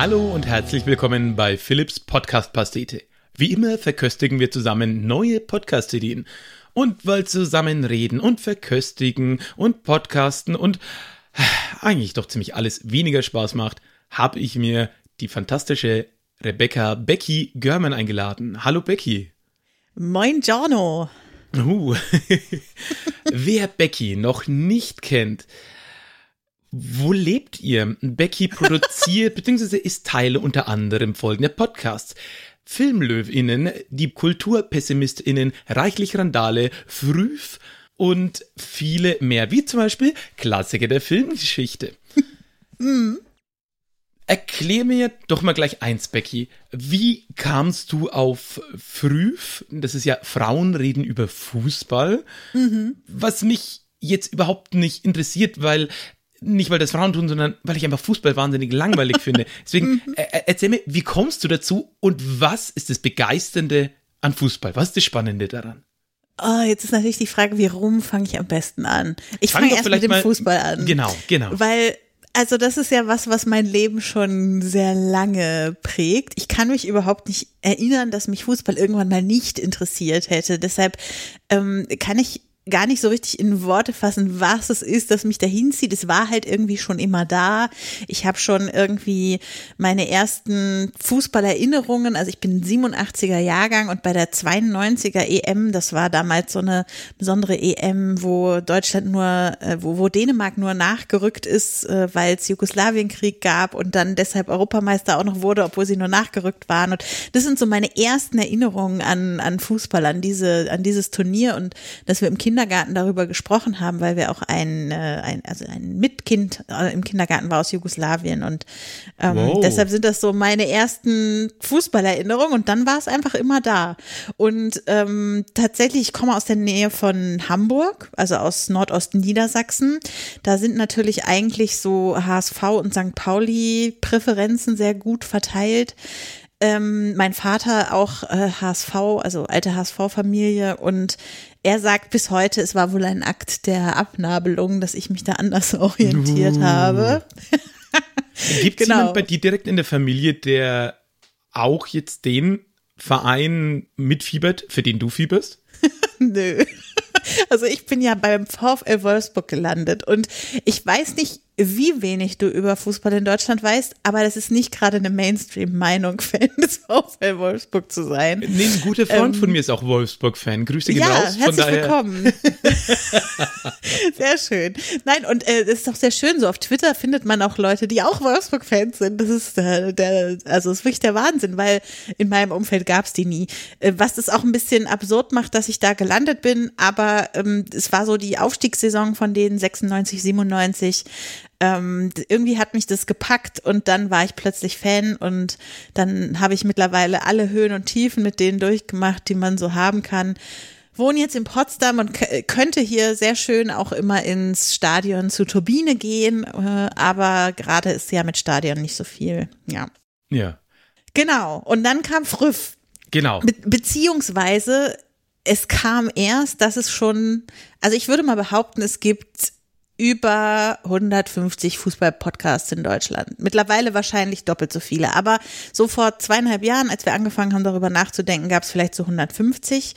Hallo und herzlich willkommen bei Philips Podcast Pastete. Wie immer verköstigen wir zusammen neue Podcast-Ideen. Und weil zusammen reden und verköstigen und podcasten und äh, eigentlich doch ziemlich alles weniger Spaß macht, habe ich mir die fantastische Rebecca Becky Görman eingeladen. Hallo Becky. Moin Giorno. Uh. Wer Becky noch nicht kennt, wo lebt ihr? Becky produziert bzw. ist Teil unter anderem folgender Podcasts. FilmlöwInnen, die KulturpessimistInnen, reichlich Randale, Früf und viele mehr, wie zum Beispiel Klassiker der Filmgeschichte. mm. Erklär mir doch mal gleich eins, Becky. Wie kamst du auf Früf? Das ist ja Frauen reden über Fußball. Mhm. Was mich jetzt überhaupt nicht interessiert, weil nicht weil das Frauen tun, sondern weil ich einfach Fußball wahnsinnig langweilig finde. Deswegen äh, äh, erzähl mir, wie kommst du dazu und was ist das Begeisternde an Fußball? Was ist das Spannende daran? Oh, jetzt ist natürlich die Frage, wie rum fange ich am besten an? Ich fange fang erst mit dem mal, Fußball an. Genau, genau. Weil also das ist ja was, was mein Leben schon sehr lange prägt. Ich kann mich überhaupt nicht erinnern, dass mich Fußball irgendwann mal nicht interessiert hätte. Deshalb ähm, kann ich gar nicht so richtig in Worte fassen, was es ist, das mich dahin zieht. Es war halt irgendwie schon immer da. Ich habe schon irgendwie meine ersten Fußballerinnerungen, also ich bin 87er Jahrgang und bei der 92er EM, das war damals so eine besondere EM, wo Deutschland nur, äh, wo, wo Dänemark nur nachgerückt ist, äh, weil es Jugoslawienkrieg gab und dann deshalb Europameister auch noch wurde, obwohl sie nur nachgerückt waren. Und das sind so meine ersten Erinnerungen an, an Fußball, an diese, an dieses Turnier und dass wir im Kinder Kindergarten darüber gesprochen haben, weil wir auch ein, äh, ein also ein Mitkind äh, im Kindergarten war aus Jugoslawien und ähm, wow. deshalb sind das so meine ersten Fußballerinnerungen und dann war es einfach immer da. Und ähm, tatsächlich, ich komme aus der Nähe von Hamburg, also aus Nordosten Niedersachsen. Da sind natürlich eigentlich so HSV und St. Pauli Präferenzen sehr gut verteilt. Ähm, mein Vater auch äh, HSV, also alte HSV-Familie und er sagt bis heute, es war wohl ein Akt der Abnabelung, dass ich mich da anders orientiert uh. habe. Gibt es genau. jemanden bei dir direkt in der Familie, der auch jetzt den Verein mitfiebert, für den du fieberst? Nö. Also ich bin ja beim VfL Wolfsburg gelandet und ich weiß nicht, wie wenig du über Fußball in Deutschland weißt, aber das ist nicht gerade eine Mainstream-Meinung, Fan des VfL Wolfsburg zu sein. Nee, ein guter Freund ähm, von mir ist auch Wolfsburg-Fan. Grüße gehen ja, raus. Herzlich daher. willkommen. sehr schön. Nein, und es äh, ist doch sehr schön, so auf Twitter findet man auch Leute, die auch Wolfsburg-Fans sind. Das ist äh, der, also ist wirklich der Wahnsinn, weil in meinem Umfeld gab es die nie. Äh, was das auch ein bisschen absurd macht, dass ich da gelandet bin, aber ähm, es war so die Aufstiegssaison von denen 96, 97 ähm, irgendwie hat mich das gepackt und dann war ich plötzlich Fan und dann habe ich mittlerweile alle Höhen und Tiefen mit denen durchgemacht, die man so haben kann. Wohne jetzt in Potsdam und könnte hier sehr schön auch immer ins Stadion zu Turbine gehen, äh, aber gerade ist ja mit Stadion nicht so viel. Ja. Ja. Genau. Und dann kam Früff. Genau. Be beziehungsweise es kam erst, dass es schon, also ich würde mal behaupten, es gibt über 150 Fußball-Podcasts in Deutschland. Mittlerweile wahrscheinlich doppelt so viele. Aber so vor zweieinhalb Jahren, als wir angefangen haben, darüber nachzudenken, gab es vielleicht so 150.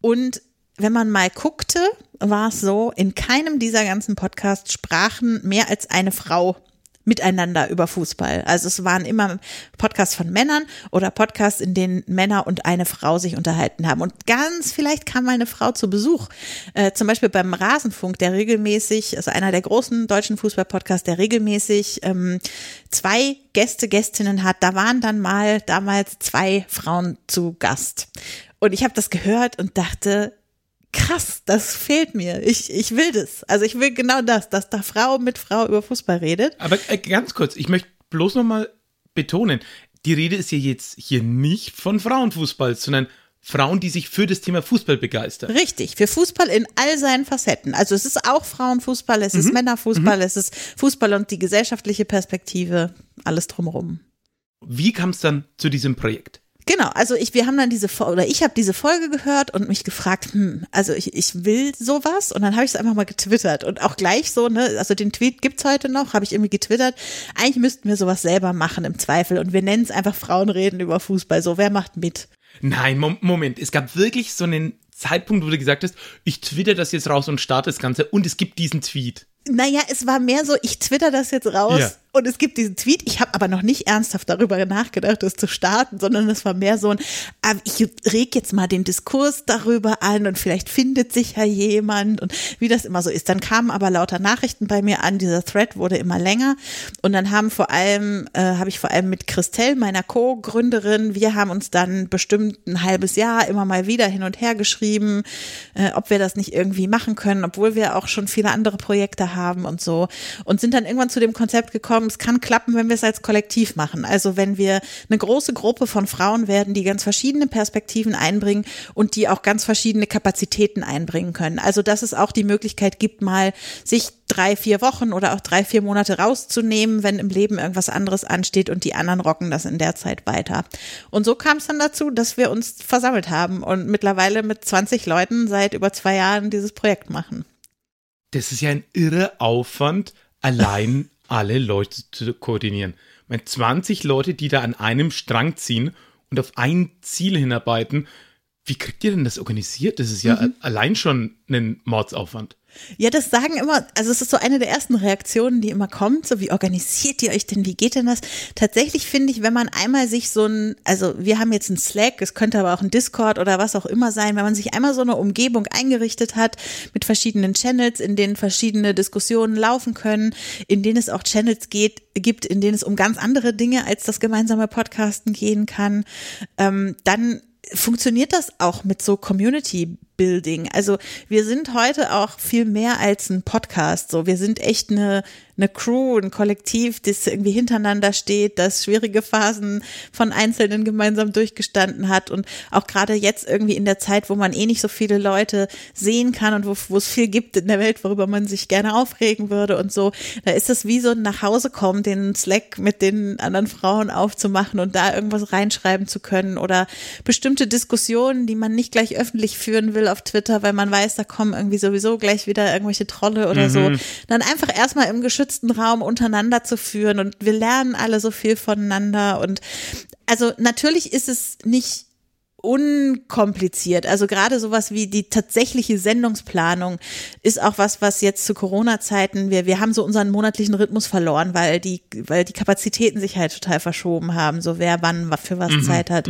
Und wenn man mal guckte, war es so, in keinem dieser ganzen Podcasts sprachen mehr als eine Frau miteinander über Fußball. Also es waren immer Podcasts von Männern oder Podcasts, in denen Männer und eine Frau sich unterhalten haben. Und ganz vielleicht kam mal eine Frau zu Besuch. Äh, zum Beispiel beim Rasenfunk, der regelmäßig, also einer der großen deutschen Fußball-Podcasts, der regelmäßig ähm, zwei Gäste, Gästinnen hat. Da waren dann mal damals zwei Frauen zu Gast. Und ich habe das gehört und dachte, krass, das fehlt mir. Ich, ich will das. Also ich will genau das, dass da Frau mit Frau über Fußball redet. Aber äh, ganz kurz, ich möchte bloß nochmal betonen, die Rede ist ja jetzt hier nicht von Frauenfußball, sondern Frauen, die sich für das Thema Fußball begeistern. Richtig, für Fußball in all seinen Facetten. Also es ist auch Frauenfußball, es ist mhm. Männerfußball, mhm. es ist Fußball und die gesellschaftliche Perspektive, alles drumherum. Wie kam es dann zu diesem Projekt? Genau, also ich, wir haben dann diese oder ich habe diese Folge gehört und mich gefragt, hm, also ich, ich will sowas und dann habe ich es einfach mal getwittert und auch gleich so, ne, also den Tweet gibt's heute noch, habe ich irgendwie getwittert. Eigentlich müssten wir sowas selber machen im Zweifel und wir nennen es einfach Frauenreden über Fußball. So, wer macht mit? Nein, Mo Moment, es gab wirklich so einen Zeitpunkt, wo du gesagt hast, ich twitter das jetzt raus und starte das Ganze und es gibt diesen Tweet. Naja, es war mehr so, ich twitter das jetzt raus Ja. Und es gibt diesen Tweet. Ich habe aber noch nicht ernsthaft darüber nachgedacht, das zu starten, sondern es war mehr so ein, ah, ich reg jetzt mal den Diskurs darüber an und vielleicht findet sich ja jemand und wie das immer so ist. Dann kamen aber lauter Nachrichten bei mir an, dieser Thread wurde immer länger und dann haben vor allem, äh, habe ich vor allem mit Christelle, meiner Co-Gründerin, wir haben uns dann bestimmt ein halbes Jahr immer mal wieder hin und her geschrieben, äh, ob wir das nicht irgendwie machen können, obwohl wir auch schon viele andere Projekte haben und so und sind dann irgendwann zu dem Konzept gekommen, es kann klappen, wenn wir es als Kollektiv machen. Also wenn wir eine große Gruppe von Frauen werden, die ganz verschiedene Perspektiven einbringen und die auch ganz verschiedene Kapazitäten einbringen können. Also dass es auch die Möglichkeit gibt, mal sich drei, vier Wochen oder auch drei, vier Monate rauszunehmen, wenn im Leben irgendwas anderes ansteht und die anderen rocken das in der Zeit weiter. Und so kam es dann dazu, dass wir uns versammelt haben und mittlerweile mit 20 Leuten seit über zwei Jahren dieses Projekt machen. Das ist ja ein irrer Aufwand, allein alle Leute zu koordinieren. Ich meine, 20 Leute, die da an einem Strang ziehen und auf ein Ziel hinarbeiten. Wie kriegt ihr denn das organisiert? Das ist ja Mhm. allein schon ein Mordsaufwand. Ja, das sagen immer, also es ist so eine der ersten Reaktionen, die immer kommt, so wie organisiert ihr euch denn, wie geht denn das? Tatsächlich finde ich, wenn man einmal sich so ein, also wir haben jetzt ein Slack, es könnte aber auch ein Discord oder was auch immer sein, wenn man sich einmal so eine Umgebung eingerichtet hat mit verschiedenen Channels, in denen verschiedene Diskussionen laufen können, in denen es auch Channels geht, gibt, in denen es um ganz andere Dinge als das gemeinsame Podcasten gehen kann, ähm, dann funktioniert das auch mit so Community Building. Also wir sind heute auch viel mehr als ein Podcast. So, wir sind echt eine, eine Crew, ein Kollektiv, das irgendwie hintereinander steht, das schwierige Phasen von Einzelnen gemeinsam durchgestanden hat und auch gerade jetzt irgendwie in der Zeit, wo man eh nicht so viele Leute sehen kann und wo, wo es viel gibt in der Welt, worüber man sich gerne aufregen würde und so, da ist es wie so ein Nachhausekommen, den Slack mit den anderen Frauen aufzumachen und da irgendwas reinschreiben zu können oder bestimmte Diskussionen, die man nicht gleich öffentlich führen will auf Twitter, weil man weiß, da kommen irgendwie sowieso gleich wieder irgendwelche Trolle oder so, dann einfach erstmal im geschützten Raum untereinander zu führen und wir lernen alle so viel voneinander und also natürlich ist es nicht unkompliziert. Also gerade sowas wie die tatsächliche Sendungsplanung ist auch was, was jetzt zu Corona-Zeiten, wir, wir haben so unseren monatlichen Rhythmus verloren, weil die, weil die Kapazitäten sich halt total verschoben haben, so wer wann wa- für was Zeit hat.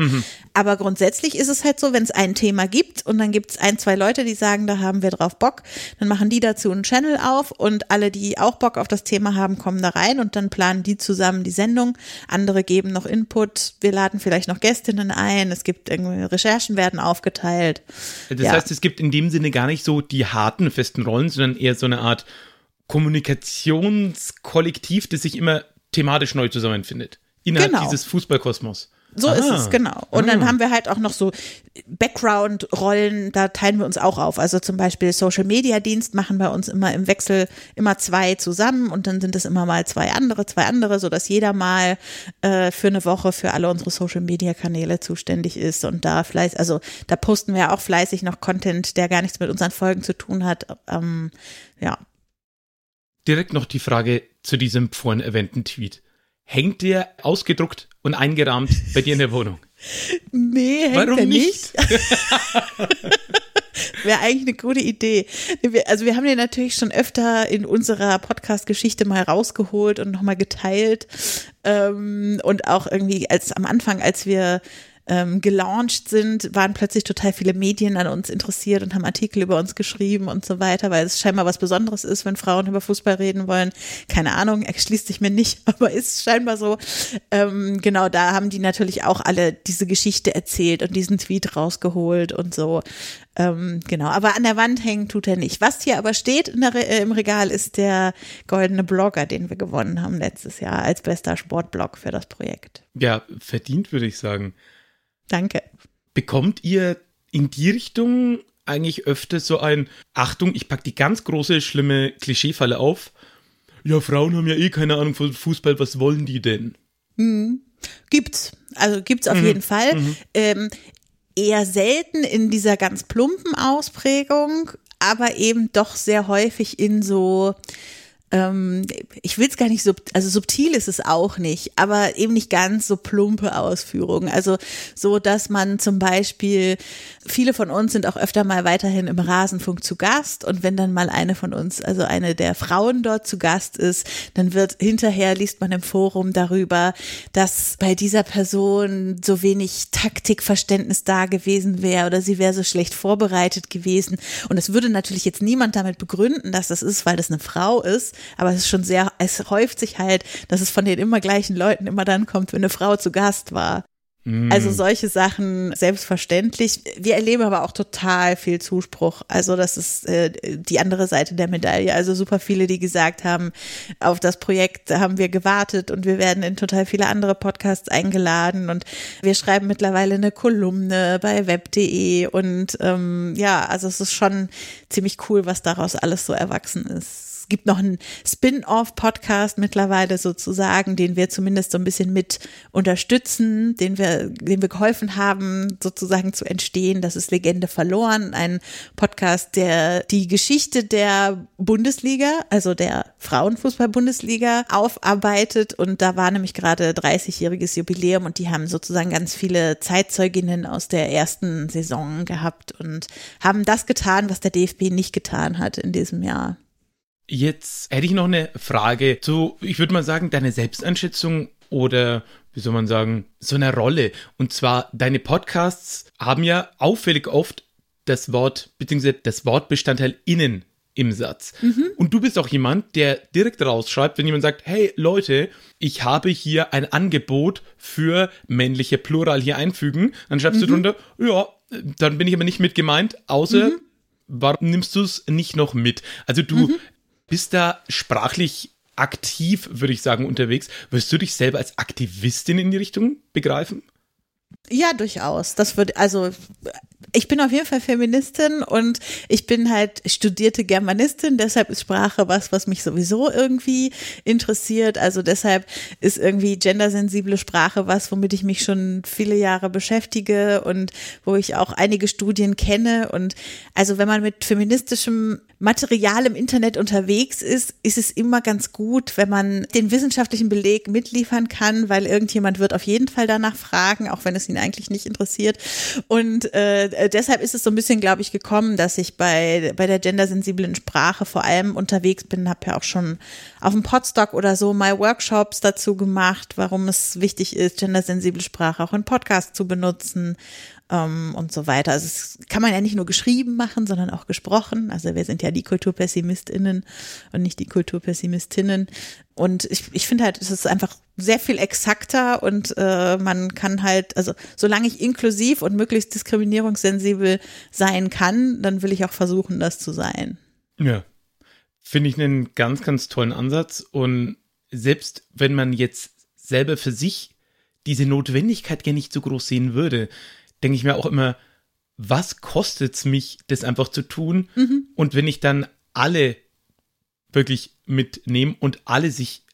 Aber grundsätzlich ist es halt so, wenn es ein Thema gibt und dann gibt es ein, zwei Leute, die sagen, da haben wir drauf Bock, dann machen die dazu einen Channel auf und alle, die auch Bock auf das Thema haben, kommen da rein und dann planen die zusammen die Sendung. Andere geben noch Input, wir laden vielleicht noch Gästinnen ein, es gibt irgendwie Recherchen werden aufgeteilt. Das Ja. heißt, es gibt in dem Sinne gar nicht so die harten, festen Rollen, sondern eher so eine Art Kommunikationskollektiv, das sich immer thematisch neu zusammenfindet. Innerhalb Genau. dieses Fußballkosmos. So ist Ah. es, genau. Und dann haben wir halt auch noch so Background-Rollen, da teilen wir uns auch auf. Also zum Beispiel Social-Media-Dienst machen bei uns immer im Wechsel immer zwei zusammen und dann sind es immer mal zwei andere, zwei andere, sodass jeder mal äh, für eine Woche für alle unsere Social-Media-Kanäle zuständig ist und da fleißig, also da posten wir auch fleißig noch Content, der gar nichts mit unseren Folgen zu tun hat. Ähm, ja. Direkt noch die Frage zu diesem vorhin erwähnten Tweet. Hängt der ausgedruckt und eingerahmt bei dir in der Wohnung? Nee, hängt Warum er nicht? Wäre eigentlich eine gute Idee. Also wir haben den natürlich schon öfter in unserer Podcast-Geschichte mal rausgeholt und nochmal geteilt. Ähm, und auch irgendwie als am Anfang, als wir ähm, gelauncht sind, waren plötzlich total viele Medien an uns interessiert und haben Artikel über uns geschrieben und so weiter, weil es scheinbar was Besonderes ist, wenn Frauen über Fußball reden wollen. Keine Ahnung, erschließt sich mir nicht, aber ist scheinbar so. Ähm, genau, da haben die natürlich auch alle diese Geschichte erzählt und diesen Tweet rausgeholt und so. Ähm, genau, aber an der Wand hängen tut er nicht. Was hier aber steht Re- äh, im Regal ist der goldene Blogger, den wir gewonnen haben letztes Jahr als bester Sportblog für das Projekt. Ja, verdient würde ich sagen. Danke. Bekommt ihr in die Richtung eigentlich öfter so ein, Achtung, ich pack die ganz große, schlimme Klischeefalle auf. Ja, Frauen haben ja eh keine Ahnung von Fußball, was wollen die denn? Gibt's. Also gibt's auf Mhm. jeden Fall. Ähm, eher selten in dieser ganz plumpen Ausprägung, aber eben doch sehr häufig in so, ähm, ich will es gar nicht, sub also subtil ist es auch nicht, aber eben nicht ganz so plumpe Ausführungen. Also so, dass man zum Beispiel, viele von uns sind auch öfter mal weiterhin im Rasenfunk zu Gast und wenn dann mal eine von uns, also eine der Frauen dort zu Gast ist, dann wird hinterher, liest man im Forum darüber, dass bei dieser Person so wenig Taktikverständnis da gewesen wäre oder sie wäre so schlecht vorbereitet gewesen. Und es würde natürlich jetzt niemand damit begründen, dass das ist, weil das eine Frau ist, aber es ist schon sehr, es häuft sich halt, dass es von den immer gleichen Leuten immer dann kommt, wenn eine Frau zu Gast war. Also solche Sachen selbstverständlich. Wir erleben aber auch total viel Zuspruch. Also das ist äh, die andere Seite der Medaille. Also super viele, die gesagt haben, auf das Projekt haben wir gewartet und wir werden in total viele andere Podcasts eingeladen und wir schreiben mittlerweile eine Kolumne bei web.de und ähm, ja, also es ist schon ziemlich cool, was daraus alles so erwachsen ist. Es gibt noch einen Spin-off-Podcast mittlerweile sozusagen, den wir zumindest so ein bisschen mit unterstützen, den wir, den wir geholfen haben, sozusagen zu entstehen. Das ist Legende verloren, ein Podcast, der die Geschichte der Bundesliga, also der Frauenfußball-Bundesliga aufarbeitet. Und da war nämlich gerade 30-jähriges Jubiläum und die haben sozusagen ganz viele Zeitzeuginnen aus der ersten Saison gehabt und haben das getan, was der DFB nicht getan hat in diesem Jahr. Jetzt hätte ich noch eine Frage zu, ich würde mal sagen, deine Selbsteinschätzung oder wie soll man sagen, so eine Rolle. Und zwar, deine Podcasts haben ja auffällig oft das Wort, beziehungsweise das Wortbestandteil innen im Satz. Und du bist auch jemand, der direkt rausschreibt, wenn jemand sagt, hey Leute, ich habe hier ein Angebot für männliche Plural hier einfügen, dann schreibst du drunter, ja, dann bin ich aber nicht mit gemeint, außer warum nimmst du es nicht noch mit? Also du bist da sprachlich aktiv, würde ich sagen, unterwegs. Wirst du dich selber als Aktivistin in die Richtung begreifen? Ja, durchaus. Das wird, also ich bin auf jeden Fall Feministin und ich bin halt studierte Germanistin, deshalb ist Sprache was, was mich sowieso irgendwie interessiert. Also deshalb ist irgendwie gendersensible Sprache was, womit ich mich schon viele Jahre beschäftige und wo ich auch einige Studien kenne. Und also wenn man mit feministischem Material im Internet unterwegs ist, ist es immer ganz gut, wenn man den wissenschaftlichen Beleg mitliefern kann, weil irgendjemand wird auf jeden Fall danach fragen, auch wenn es ihn eigentlich nicht interessiert. Und äh, deshalb ist es so ein bisschen, glaube ich, gekommen, dass ich bei, bei der gendersensiblen Sprache vor allem unterwegs bin, habe ja auch schon auf dem Podstock oder so mal Workshops dazu gemacht, warum es wichtig ist, gendersensible Sprache auch in Podcasts zu benutzen ähm, und so weiter. Also es kann man ja nicht nur geschrieben machen, sondern auch gesprochen. Also wir sind ja die KulturpessimistInnen und nicht die Kulturpessimistinnen. Und ich, ich finde halt, es ist einfach sehr viel exakter und äh, man kann halt, also solange ich inklusiv und möglichst diskriminierungssensibel sein kann, dann will ich auch versuchen, das zu sein. Ja. Finde ich einen ganz, ganz tollen Ansatz. Und selbst wenn man jetzt selber für sich diese Notwendigkeit gar nicht so groß sehen würde, denke ich mir auch immer, was kostet es mich, das einfach zu tun? Und wenn ich dann alle wirklich mitnehme und alle sich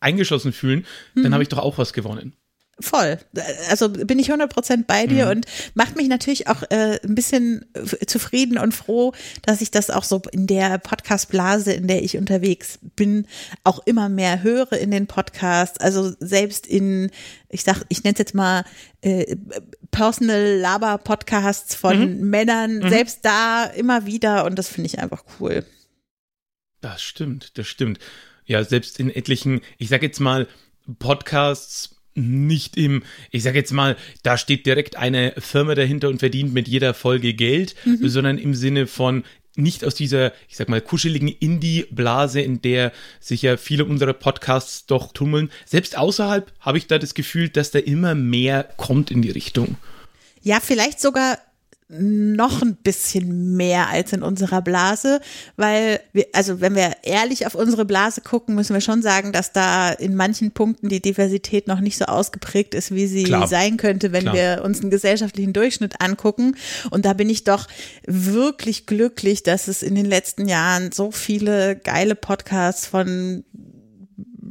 eingeschlossen fühlen, dann habe ich doch auch was gewonnen. Voll. Also bin ich 100% bei dir und macht mich natürlich auch äh, ein bisschen zufrieden und froh, dass ich das auch so in der Podcast-Blase, in der ich unterwegs bin, auch immer mehr höre in den Podcasts. Also selbst in, ich sag, ich nenne es jetzt mal äh, Personal Laber Podcasts von Männern, selbst da immer wieder und das finde ich einfach cool. Das stimmt, das stimmt. Ja, selbst in etlichen, ich sag jetzt mal, Podcasts nicht im, ich sag jetzt mal, da steht direkt eine Firma dahinter und verdient mit jeder Folge Geld, sondern im Sinne von nicht aus dieser, ich sag mal, kuscheligen Indie-Blase, in der sich ja viele unserer Podcasts doch tummeln. Selbst außerhalb habe ich da das Gefühl, dass da immer mehr kommt in die Richtung. Ja, vielleicht sogar noch ein bisschen mehr als in unserer Blase, weil wir, also wenn wir ehrlich auf unsere Blase gucken, müssen wir schon sagen, dass da in manchen Punkten die Diversität noch nicht so ausgeprägt ist, wie sie Klar. sein könnte, wenn Klar. wir uns einen gesellschaftlichen Durchschnitt angucken. Und da bin ich doch wirklich glücklich, dass es in den letzten Jahren so viele geile Podcasts von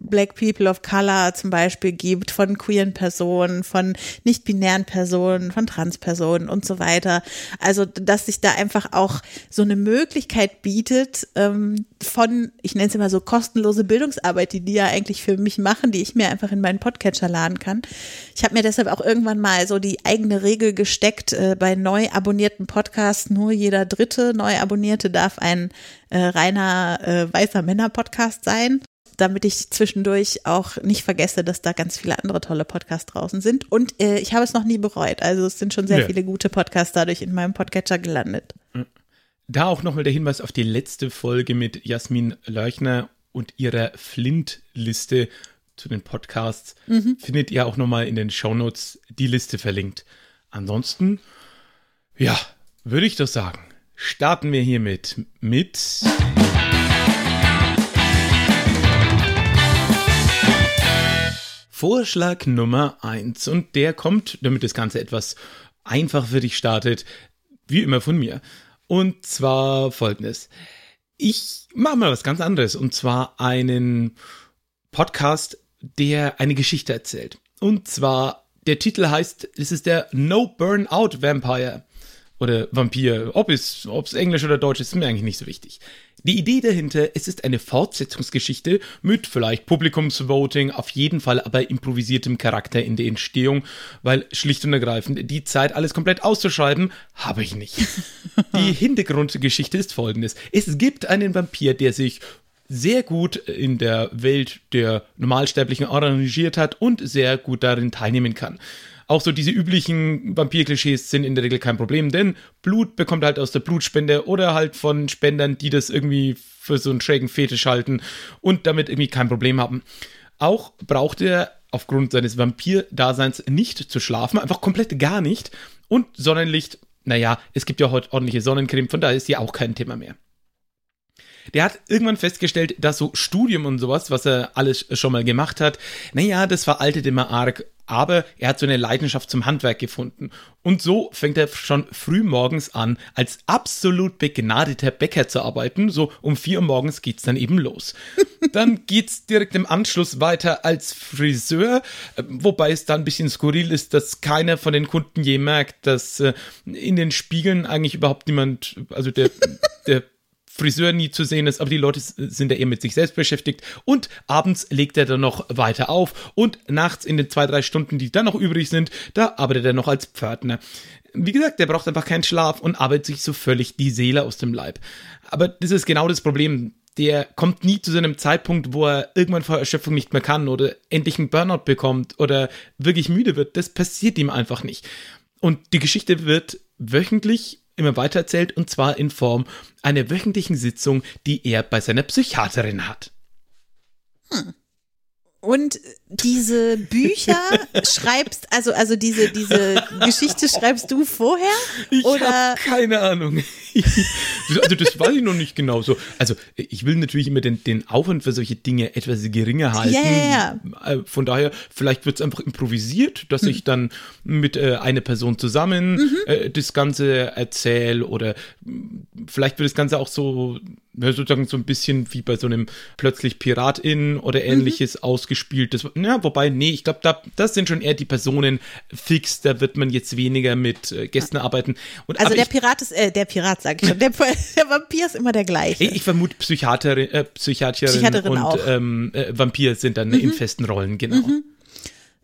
Black People of Color zum Beispiel gibt, von queeren Personen, von nicht-binären Personen, von Transpersonen und so weiter. Also, dass sich da einfach auch so eine Möglichkeit bietet ähm, von, ich nenne es immer so kostenlose Bildungsarbeit, die die ja eigentlich für mich machen, die ich mir einfach in meinen Podcatcher laden kann. Ich habe mir deshalb auch irgendwann mal so die eigene Regel gesteckt, äh, bei neu abonnierten Podcasts nur jeder dritte neu abonnierte darf ein äh, reiner äh, weißer Männer-Podcast sein damit ich zwischendurch auch nicht vergesse, dass da ganz viele andere tolle Podcasts draußen sind. Und äh, ich habe es noch nie bereut. Also es sind schon sehr ja. viele gute Podcasts dadurch in meinem Podcatcher gelandet. Da auch nochmal der Hinweis auf die letzte Folge mit Jasmin Leuchner und ihrer Flint-Liste zu den Podcasts. Mhm. Findet ihr auch nochmal in den Shownotes die Liste verlinkt. Ansonsten, ja, würde ich doch sagen, starten wir hiermit mit. Vorschlag Nummer 1 und der kommt, damit das Ganze etwas einfach für dich startet, wie immer von mir. Und zwar folgendes. Ich mache mal was ganz anderes und zwar einen Podcast, der eine Geschichte erzählt. Und zwar, der Titel heißt, es ist der No Burnout Vampire oder Vampir. Ob es, ob es Englisch oder Deutsch ist, ist mir eigentlich nicht so wichtig. Die Idee dahinter, es ist eine Fortsetzungsgeschichte mit vielleicht Publikumsvoting, auf jeden Fall aber improvisiertem Charakter in der Entstehung, weil schlicht und ergreifend die Zeit, alles komplett auszuschreiben, habe ich nicht. die Hintergrundgeschichte ist folgendes. Es gibt einen Vampir, der sich sehr gut in der Welt der Normalsterblichen arrangiert hat und sehr gut darin teilnehmen kann. Auch so diese üblichen Vampir-Klischees sind in der Regel kein Problem, denn Blut bekommt halt aus der Blutspende oder halt von Spendern, die das irgendwie für so einen schrägen Fetisch halten und damit irgendwie kein Problem haben. Auch braucht er aufgrund seines Vampir-Daseins nicht zu schlafen, einfach komplett gar nicht. Und Sonnenlicht, naja, es gibt ja heute ordentliche Sonnencreme, von daher ist die auch kein Thema mehr. Der hat irgendwann festgestellt, dass so Studium und sowas, was er alles schon mal gemacht hat, naja, das veraltet immer arg aber er hat so eine Leidenschaft zum Handwerk gefunden. Und so fängt er schon früh morgens an, als absolut begnadeter Bäcker zu arbeiten. So um vier Uhr morgens geht's dann eben los. dann geht's direkt im Anschluss weiter als Friseur, äh, wobei es da ein bisschen skurril ist, dass keiner von den Kunden je merkt, dass äh, in den Spiegeln eigentlich überhaupt niemand, also der, der Friseur nie zu sehen ist, aber die Leute sind ja eher mit sich selbst beschäftigt und abends legt er dann noch weiter auf und nachts in den zwei, drei Stunden, die dann noch übrig sind, da arbeitet er noch als Pförtner. Wie gesagt, der braucht einfach keinen Schlaf und arbeitet sich so völlig die Seele aus dem Leib. Aber das ist genau das Problem. Der kommt nie zu seinem Zeitpunkt, wo er irgendwann vor Erschöpfung nicht mehr kann oder endlich einen Burnout bekommt oder wirklich müde wird. Das passiert ihm einfach nicht. Und die Geschichte wird wöchentlich immer weiter erzählt und zwar in Form einer wöchentlichen Sitzung, die er bei seiner Psychiaterin hat. Hm. Und diese Bücher schreibst, also, also diese, diese Geschichte schreibst du vorher? Ich habe keine Ahnung. also das weiß ich noch nicht genau so. Also ich will natürlich immer den, den Aufwand für solche Dinge etwas geringer halten. Ja. Äh, von daher, vielleicht wird es einfach improvisiert, dass hm. ich dann mit äh, einer Person zusammen mhm. äh, das Ganze erzähle oder vielleicht wird das Ganze auch so sozusagen so ein bisschen wie bei so einem plötzlich Piratin oder mhm. ähnliches mhm. ausgespielt. Das, ja, wobei, nee, ich glaube, da, das sind schon eher die Personen fix, da wird man jetzt weniger mit äh, Gästen arbeiten. Und, also der ich, Pirat ist, äh, der Pirat sag ich schon, der, der Vampir ist immer der gleiche. Ich, ich vermute Psychiaterin, äh, Psychiaterin, Psychiaterin und ähm, äh, Vampir sind dann mhm. in festen Rollen, genau. Mhm.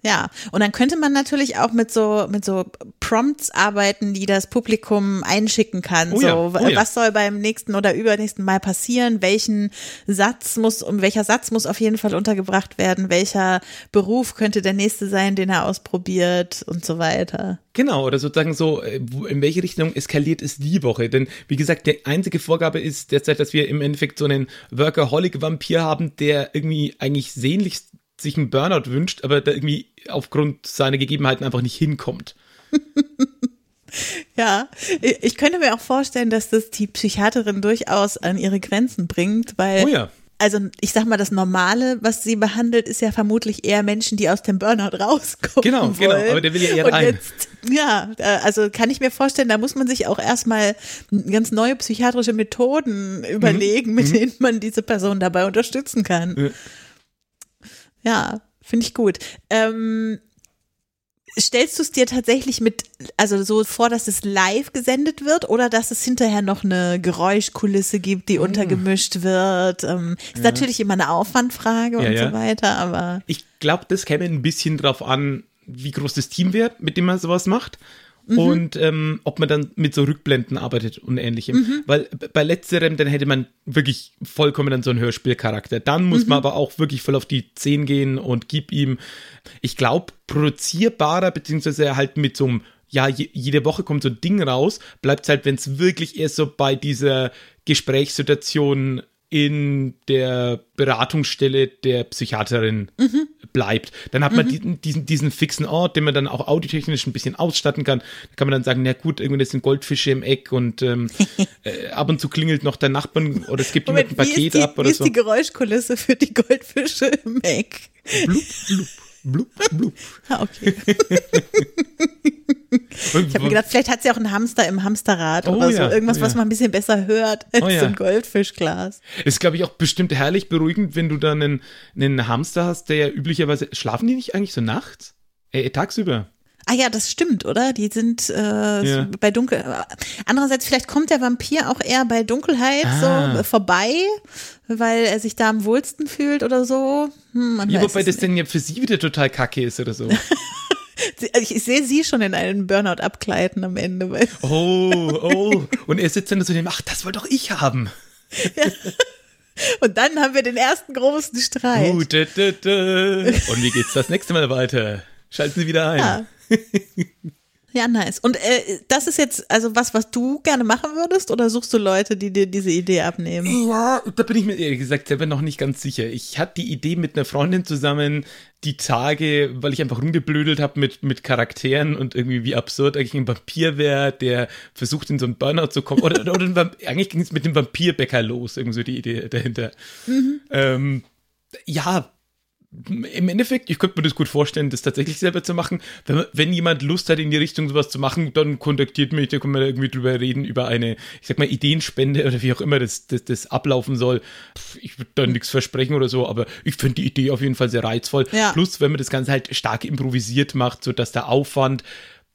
Ja, und dann könnte man natürlich auch mit so mit so Prompts arbeiten, die das Publikum einschicken kann. Oh ja, so, oh ja. was soll beim nächsten oder übernächsten Mal passieren? Welchen Satz muss, um welcher Satz muss auf jeden Fall untergebracht werden? Welcher Beruf könnte der nächste sein, den er ausprobiert und so weiter? Genau, oder sozusagen so, äh, in welche Richtung eskaliert es die Woche? Denn wie gesagt, die einzige Vorgabe ist derzeit, dass wir im Endeffekt so einen Workaholic-Vampir haben, der irgendwie eigentlich sehnlichst sich einen Burnout wünscht, aber da irgendwie aufgrund seiner Gegebenheiten einfach nicht hinkommt. Ja, ich könnte mir auch vorstellen, dass das die Psychiaterin durchaus an ihre Grenzen bringt, weil. Oh ja. Also ich sag mal, das Normale, was sie behandelt, ist ja vermutlich eher Menschen, die aus dem Burnout rauskommen. Genau, wollen. genau, aber der will ja eher rein. Jetzt, ja, also kann ich mir vorstellen, da muss man sich auch erstmal ganz neue psychiatrische Methoden überlegen, mhm. mit mhm. denen man diese Person dabei unterstützen kann. Ja. Ja, finde ich gut. Ähm, stellst du es dir tatsächlich mit, also so vor, dass es live gesendet wird oder dass es hinterher noch eine Geräuschkulisse gibt, die Oh. untergemischt wird? Ähm, ist natürlich immer eine Aufwandfrage Ja, und ja. so weiter, aber Ich glaube, das käme ein bisschen drauf an, wie groß das Team wäre, mit dem man sowas macht. Mhm. Und ähm, ob man dann mit so Rückblenden arbeitet und ähnlichem. Mhm. Weil bei letzterem, dann hätte man wirklich vollkommen dann so einen Hörspielcharakter. Dann muss Mhm. man aber auch wirklich voll auf die 10 gehen und gib ihm, ich glaube, produzierbarer, beziehungsweise halt mit so einem, ja, je, jede Woche kommt so ein Ding raus, bleibt halt, wenn es wirklich erst so bei dieser Gesprächssituation in der Beratungsstelle der Psychiaterin Mhm. bleibt. Dann hat man diesen, diesen, diesen fixen Ort, den man dann auch audiotechnisch ein bisschen ausstatten kann. Da kann man dann sagen, na gut, irgendwie sind Goldfische im Eck und ähm, äh, ab und zu klingelt noch der Nachbarn oder es gibt jemand ein wie Paket ist die, ab wie oder ist so. die Geräuschkulisse für die Goldfische im Eck? Blub, blub, blub, blub. Ah, okay. Ich habe mir gedacht, vielleicht hat sie auch einen Hamster im Hamsterrad Oh oder so. ja, Irgendwas, oh was man ein bisschen besser hört als Oh ja. so ein Goldfischglas. Ist, glaube ich, auch bestimmt herrlich beruhigend, wenn du dann einen, einen Hamster hast, der ja üblicherweise. Schlafen die nicht eigentlich so nachts? Äh, tagsüber. Ah ja, das stimmt, oder? Die sind äh, Ja. bei Dunkel. Andererseits, vielleicht kommt der Vampir auch eher bei Dunkelheit Ah. so vorbei, weil er sich da am wohlsten fühlt oder so. Hm, Ja, wobei das nicht. dann ja für sie wieder total kacke ist oder so. ich, ich sehe sie schon in einen Burnout abgleiten am Ende. Oh, oh. Und er sitzt dann so dem, ach, das wollte doch ich haben. und dann haben wir den ersten großen Streit. Uh. Und wie geht's das nächste Mal weiter? Schalten Sie wieder ein. Ja. Ja, nice. Und äh, das ist jetzt also was, was du gerne machen würdest oder suchst du Leute, die dir diese Idee abnehmen? Ja, da bin ich mir ehrlich gesagt selber noch nicht ganz sicher. Ich hatte die Idee mit einer Freundin zusammen, die Tage, weil ich einfach rumgeblödelt habe mit, mit Charakteren und irgendwie wie absurd eigentlich ein Vampir wäre, der versucht in so einen Burnout zu kommen. Oder, oder Vamp- eigentlich ging es mit dem Vampirbäcker los, irgendwie so die Idee dahinter. Ähm, ja, im Endeffekt, ich könnte mir das gut vorstellen, das tatsächlich selber zu machen. Wenn, wenn jemand Lust hat, in die Richtung sowas zu machen, dann kontaktiert mich, da können wir da irgendwie drüber reden, über eine, ich sag mal, Ideenspende oder wie auch immer das, das, das ablaufen soll. Pff, Ich würde da nichts versprechen oder so, aber ich finde die Idee auf jeden Fall sehr reizvoll. Ja. Plus, wenn man das Ganze halt stark improvisiert macht, sodass der Aufwand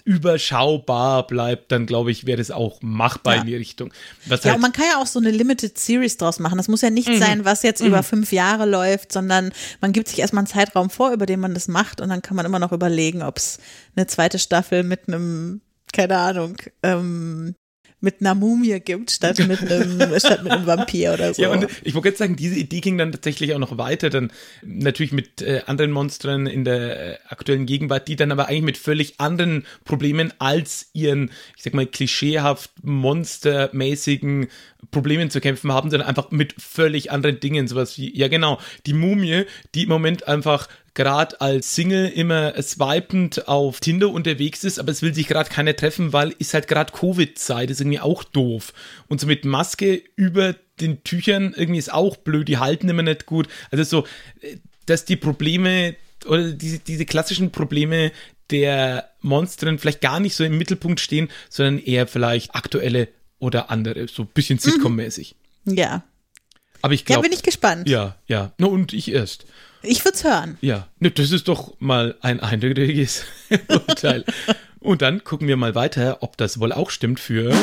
überschaubar bleibt, dann glaube ich, wäre das auch machbar Ja. in die Richtung. Was Ja, halt, und man kann ja auch so eine Limited Series draus machen. Das muss ja Mhm. nicht sein, was jetzt über fünf Jahre läuft, sondern man gibt sich erstmal einen Zeitraum vor, über den man das macht und dann kann man immer noch überlegen, ob es eine zweite Staffel mit einem, keine Ahnung, ähm, mit einer Mumie gibt, statt mit einem, statt mit einem Vampir oder so. Ja, und ich wollte jetzt sagen, diese Idee ging dann tatsächlich auch noch weiter, dann natürlich mit äh, anderen Monstern in der äh, aktuellen Gegenwart, die dann aber eigentlich mit völlig anderen Problemen als ihren, ich sag mal, klischeehaft monstermäßigen Problemen zu kämpfen haben, sondern einfach mit völlig anderen Dingen, sowas wie, ja genau, die Mumie, die im Moment einfach gerade als Single immer swipend auf Tinder unterwegs ist, aber es will sich gerade keiner treffen, weil ist halt gerade Covid-Zeit, ist irgendwie auch doof. Und so mit Maske über den Tüchern irgendwie ist auch blöd, die halten immer nicht gut. Also so, äh, dass die Probleme oder diese, diese klassischen Probleme der Monstern vielleicht gar nicht so im Mittelpunkt stehen, sondern eher vielleicht aktuelle oder andere, so ein bisschen Sitcom-mäßig. ja. Aber ich Ja, glaube. bin ich gespannt. Ja, ja. No, und ich erst. Ich würde es hören. Ja, ne, das ist doch mal ein eindeutiges Urteil. Und dann gucken wir mal weiter, ob das wohl auch stimmt für.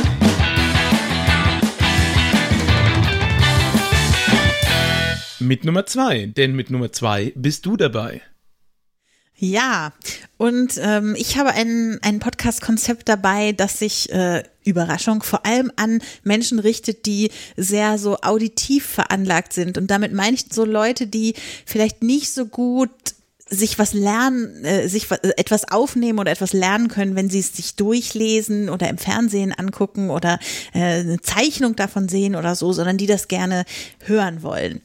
Mit Nummer zwei, denn mit Nummer zwei bist du dabei. Ja, und ähm, ich habe ein, ein Podcast-Konzept dabei, das sich, äh, Überraschung, vor allem an Menschen richtet, die sehr so auditiv veranlagt sind. Und damit meine ich so Leute, die vielleicht nicht so gut sich was lernen, äh, sich wa- etwas aufnehmen oder etwas lernen können, wenn sie es sich durchlesen oder im Fernsehen angucken oder äh, eine Zeichnung davon sehen oder so, sondern die das gerne hören wollen.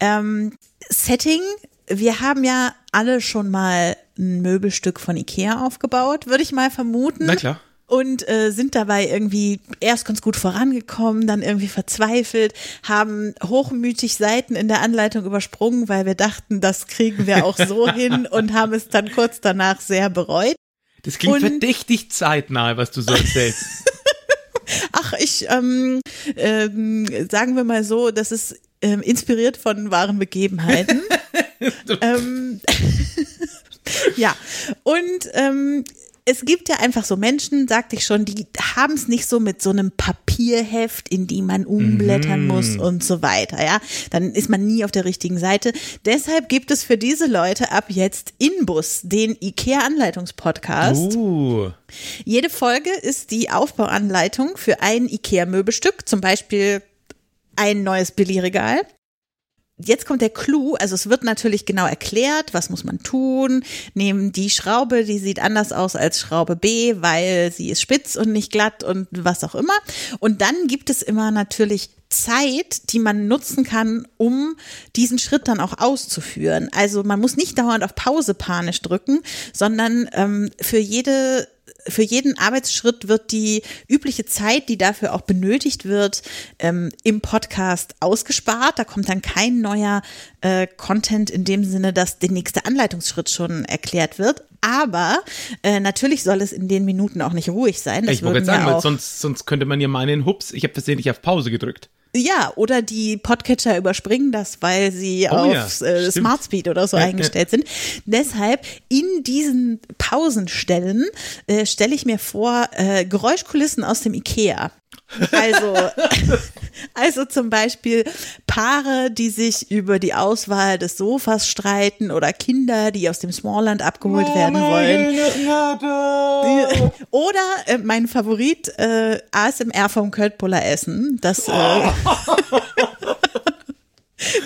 Ähm, Setting wir haben ja alle schon mal ein Möbelstück von Ikea aufgebaut, würde ich mal vermuten. Na klar. Und äh, sind dabei irgendwie erst ganz gut vorangekommen, dann irgendwie verzweifelt, haben hochmütig Seiten in der Anleitung übersprungen, weil wir dachten, das kriegen wir auch so hin und haben es dann kurz danach sehr bereut. Das klingt Und- verdächtig zeitnah, was du so erzählst. Ach, ich, ähm, ähm, sagen wir mal so, das ist ähm, inspiriert von wahren Begebenheiten. ähm, ja, und ähm, es gibt ja einfach so Menschen, sagte ich schon, die haben es nicht so mit so einem Papierheft, in die man umblättern mhm. muss und so weiter, ja. Dann ist man nie auf der richtigen Seite. Deshalb gibt es für diese Leute ab jetzt Inbus, den IKEA-Anleitungspodcast. Uh. Jede Folge ist die Aufbauanleitung für ein IKEA-Möbelstück, zum Beispiel ein neues Billigregal jetzt kommt der Clou, also es wird natürlich genau erklärt, was muss man tun. Nehmen die Schraube, die sieht anders aus als Schraube B, weil sie ist spitz und nicht glatt und was auch immer. Und dann gibt es immer natürlich Zeit, die man nutzen kann, um diesen Schritt dann auch auszuführen. Also man muss nicht dauernd auf Pause panisch drücken, sondern ähm, für jede für jeden Arbeitsschritt wird die übliche Zeit, die dafür auch benötigt wird, ähm, im Podcast ausgespart. Da kommt dann kein neuer äh, Content in dem Sinne, dass der nächste Anleitungsschritt schon erklärt wird. Aber äh, natürlich soll es in den Minuten auch nicht ruhig sein. Das ich wollte sagen, ja sonst, sonst könnte man ja meinen, hups, ich habe versehentlich auf Pause gedrückt. Ja, oder die Podcatcher überspringen das, weil sie oh, auf ja, äh, Smart Speed oder so ja, eingestellt ja. sind. Deshalb in diesen Pausenstellen äh, stelle ich mir vor äh, Geräuschkulissen aus dem Ikea. Also, also zum Beispiel Paare, die sich über die Auswahl des Sofas streiten oder Kinder, die aus dem Smallland abgeholt oh, werden wollen. Oder äh, mein Favorit äh, ASMR vom Köttbullar Essen. Das äh,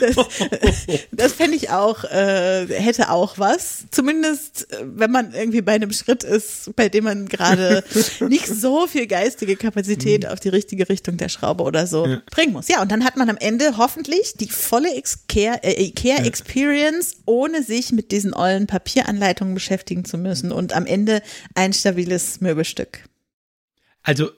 Das, das fände ich auch, äh, hätte auch was. Zumindest, äh, wenn man irgendwie bei einem Schritt ist, bei dem man gerade nicht so viel geistige Kapazität mhm. auf die richtige Richtung der Schraube oder so ja. bringen muss. Ja, und dann hat man am Ende hoffentlich die volle Ikea, äh, Ikea Experience, ohne sich mit diesen ollen Papieranleitungen beschäftigen zu müssen und am Ende ein stabiles Möbelstück. Also